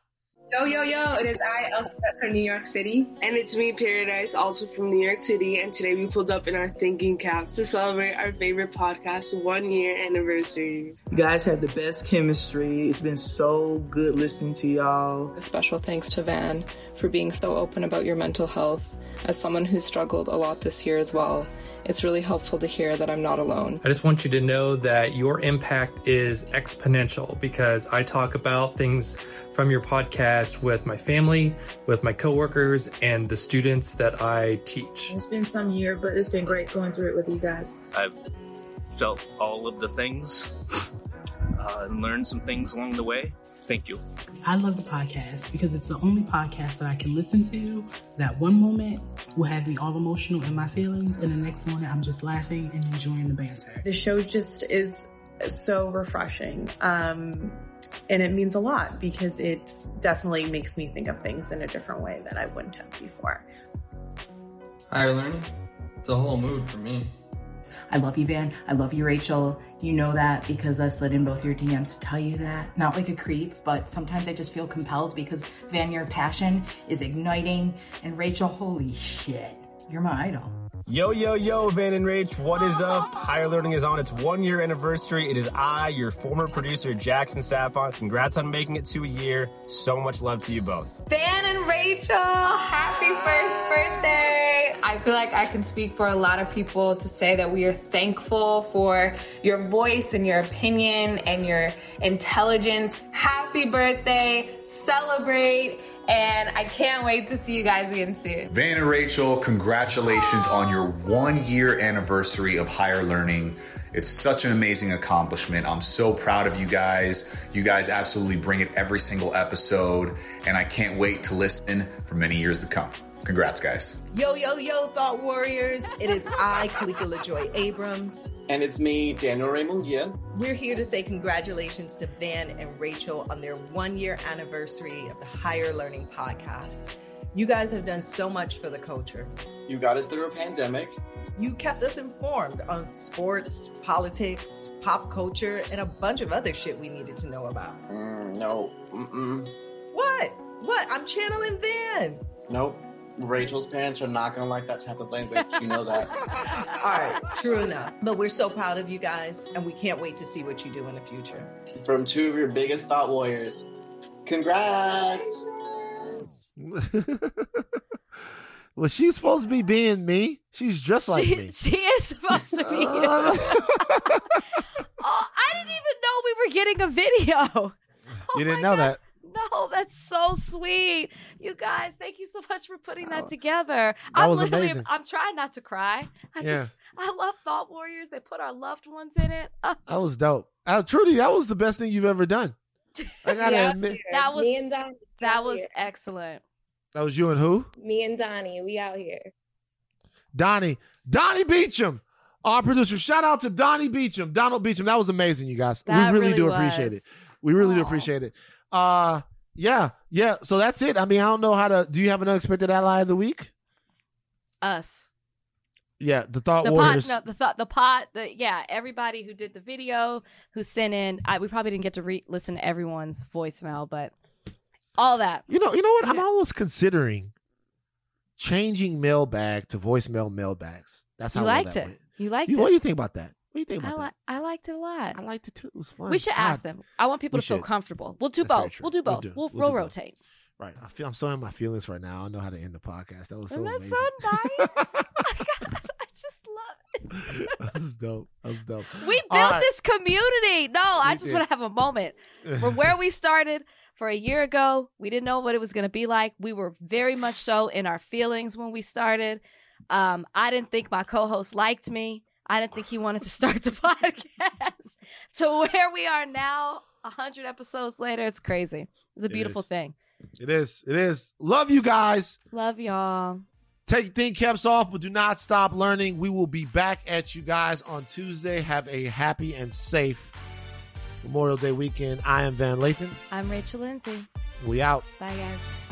Yo, yo, yo, it is I, Elsa from New York City. And it's me, Paradise, also from New York City. And today we pulled up in our thinking caps to celebrate our favorite podcast one year anniversary. You guys have the best chemistry. It's been so good listening to y'all. A special thanks to Van for being so open about your mental health. As someone who struggled a lot this year as well, it's really helpful to hear that I'm not alone. I just want you to know that your impact is exponential because I talk about things from your podcast with my family, with my coworkers, and the students that I teach. It's been some year, but it's been great going through it with you guys. I've felt all of the things uh, and learned some things along the way. Thank you. I love the podcast because it's the only podcast that I can listen to. That one moment will have me all emotional in my feelings, and the next moment I'm just laughing and enjoying the banter. The show just is so refreshing. Um, and it means a lot because it definitely makes me think of things in a different way that I wouldn't have before. Higher learning. It's a whole mood for me. I love you, Van. I love you, Rachel. You know that because I've slid in both your DMs to tell you that. Not like a creep, but sometimes I just feel compelled because Van, your passion is igniting. And Rachel, holy shit, you're my idol. Yo, yo, yo, Van and Rach, what is up? Higher Learning is on its one year anniversary. It is I, your former producer, Jackson Saffon. Congrats on making it to a year. So much love to you both. Van and Rachel, happy first birthday. I feel like I can speak for a lot of people to say that we are thankful for your voice and your opinion and your intelligence. Happy birthday, celebrate, and I can't wait to see you guys again soon. Van and Rachel, congratulations on your one year anniversary of higher learning. It's such an amazing accomplishment. I'm so proud of you guys. You guys absolutely bring it every single episode, and I can't wait to listen for many years to come. Congrats, guys. Yo, yo, yo, Thought Warriors. It is I, Kalika LaJoy Abrams. And it's me, Daniel Raymond Gia. We're here to say congratulations to Van and Rachel on their one year anniversary of the Higher Learning Podcast. You guys have done so much for the culture. You got us through a pandemic. You kept us informed on sports, politics, pop culture, and a bunch of other shit we needed to know about. Mm, no. Mm-mm. What? What? I'm channeling Van. Nope. Rachel's parents are not going to like that type of language. You know that. (laughs) All right, true enough. But we're so proud of you guys, and we can't wait to see what you do in the future. From two of your biggest thought warriors. Congrats. (laughs) well, she's supposed to be being me. She's just like she, me. she is supposed to be. (laughs) oh, I didn't even know we were getting a video. you oh didn't know that. No, (laughs) that's so sweet. You guys, thank you so much for putting that together. That I'm was literally amazing. I'm trying not to cry. I Yeah. just I love Thought Warriors. They put our loved ones in it. Oh, (laughs) That was dope. Uh, Trudy, that was the best thing you've ever done. (laughs) I gotta Yeah. admit, that was Me and Donnie that out was here. excellent. that was you and who? Me and Donnie, we out here. Donnie. Donnie Beecham, our producer. Shout out to Donnie Beecham, Donald Beecham. That was amazing, you guys. That we really, really do appreciate it. We really do appreciate it. Uh yeah, yeah. So that's it. I mean, I don't know how to. Do you have an unexpected ally of the week? Us. Yeah, the thought the warriors. pot, no, the thought, the pot, the yeah, everybody who did the video, who sent in. I, we probably didn't get to re- listen to everyone's voicemail, but all that. You know, you know what? I'm almost considering changing mailbag to voicemail mailbags. That's how you liked it. went. You liked You- it. What do you think about that? What do you think I, about li- I liked it a lot. I liked it too. It was fun. We should God. ask them. I want people We to feel should. comfortable. We'll do That's very both. true. We'll do We'll both. do- We'll, we'll we'll both. rotate. Right. I feel I'm so in my feelings right now. I know how to end the podcast. That was so Isn't that amazing. so nice? (laughs) (laughs) I just love it. (laughs) that was dope. That was dope. We All built right. this community. No, I We just did. want to have a moment from where we started for a year ago. We didn't know what it was going to be like. We were very much so in our feelings when we started. Um, I didn't think my co-host liked me. I didn't think he wanted to start the (laughs) podcast. to where we are now, a hundred episodes later, it's crazy. It's a beautiful is. thing. It is. It is. Love you guys. Love y'all. Take think caps off, but do not stop learning. We will be back at you guys on Tuesday. Have a happy and safe Memorial Day weekend. I am Van Lathan. I'm Rachel Lindsay. We out. Bye, guys.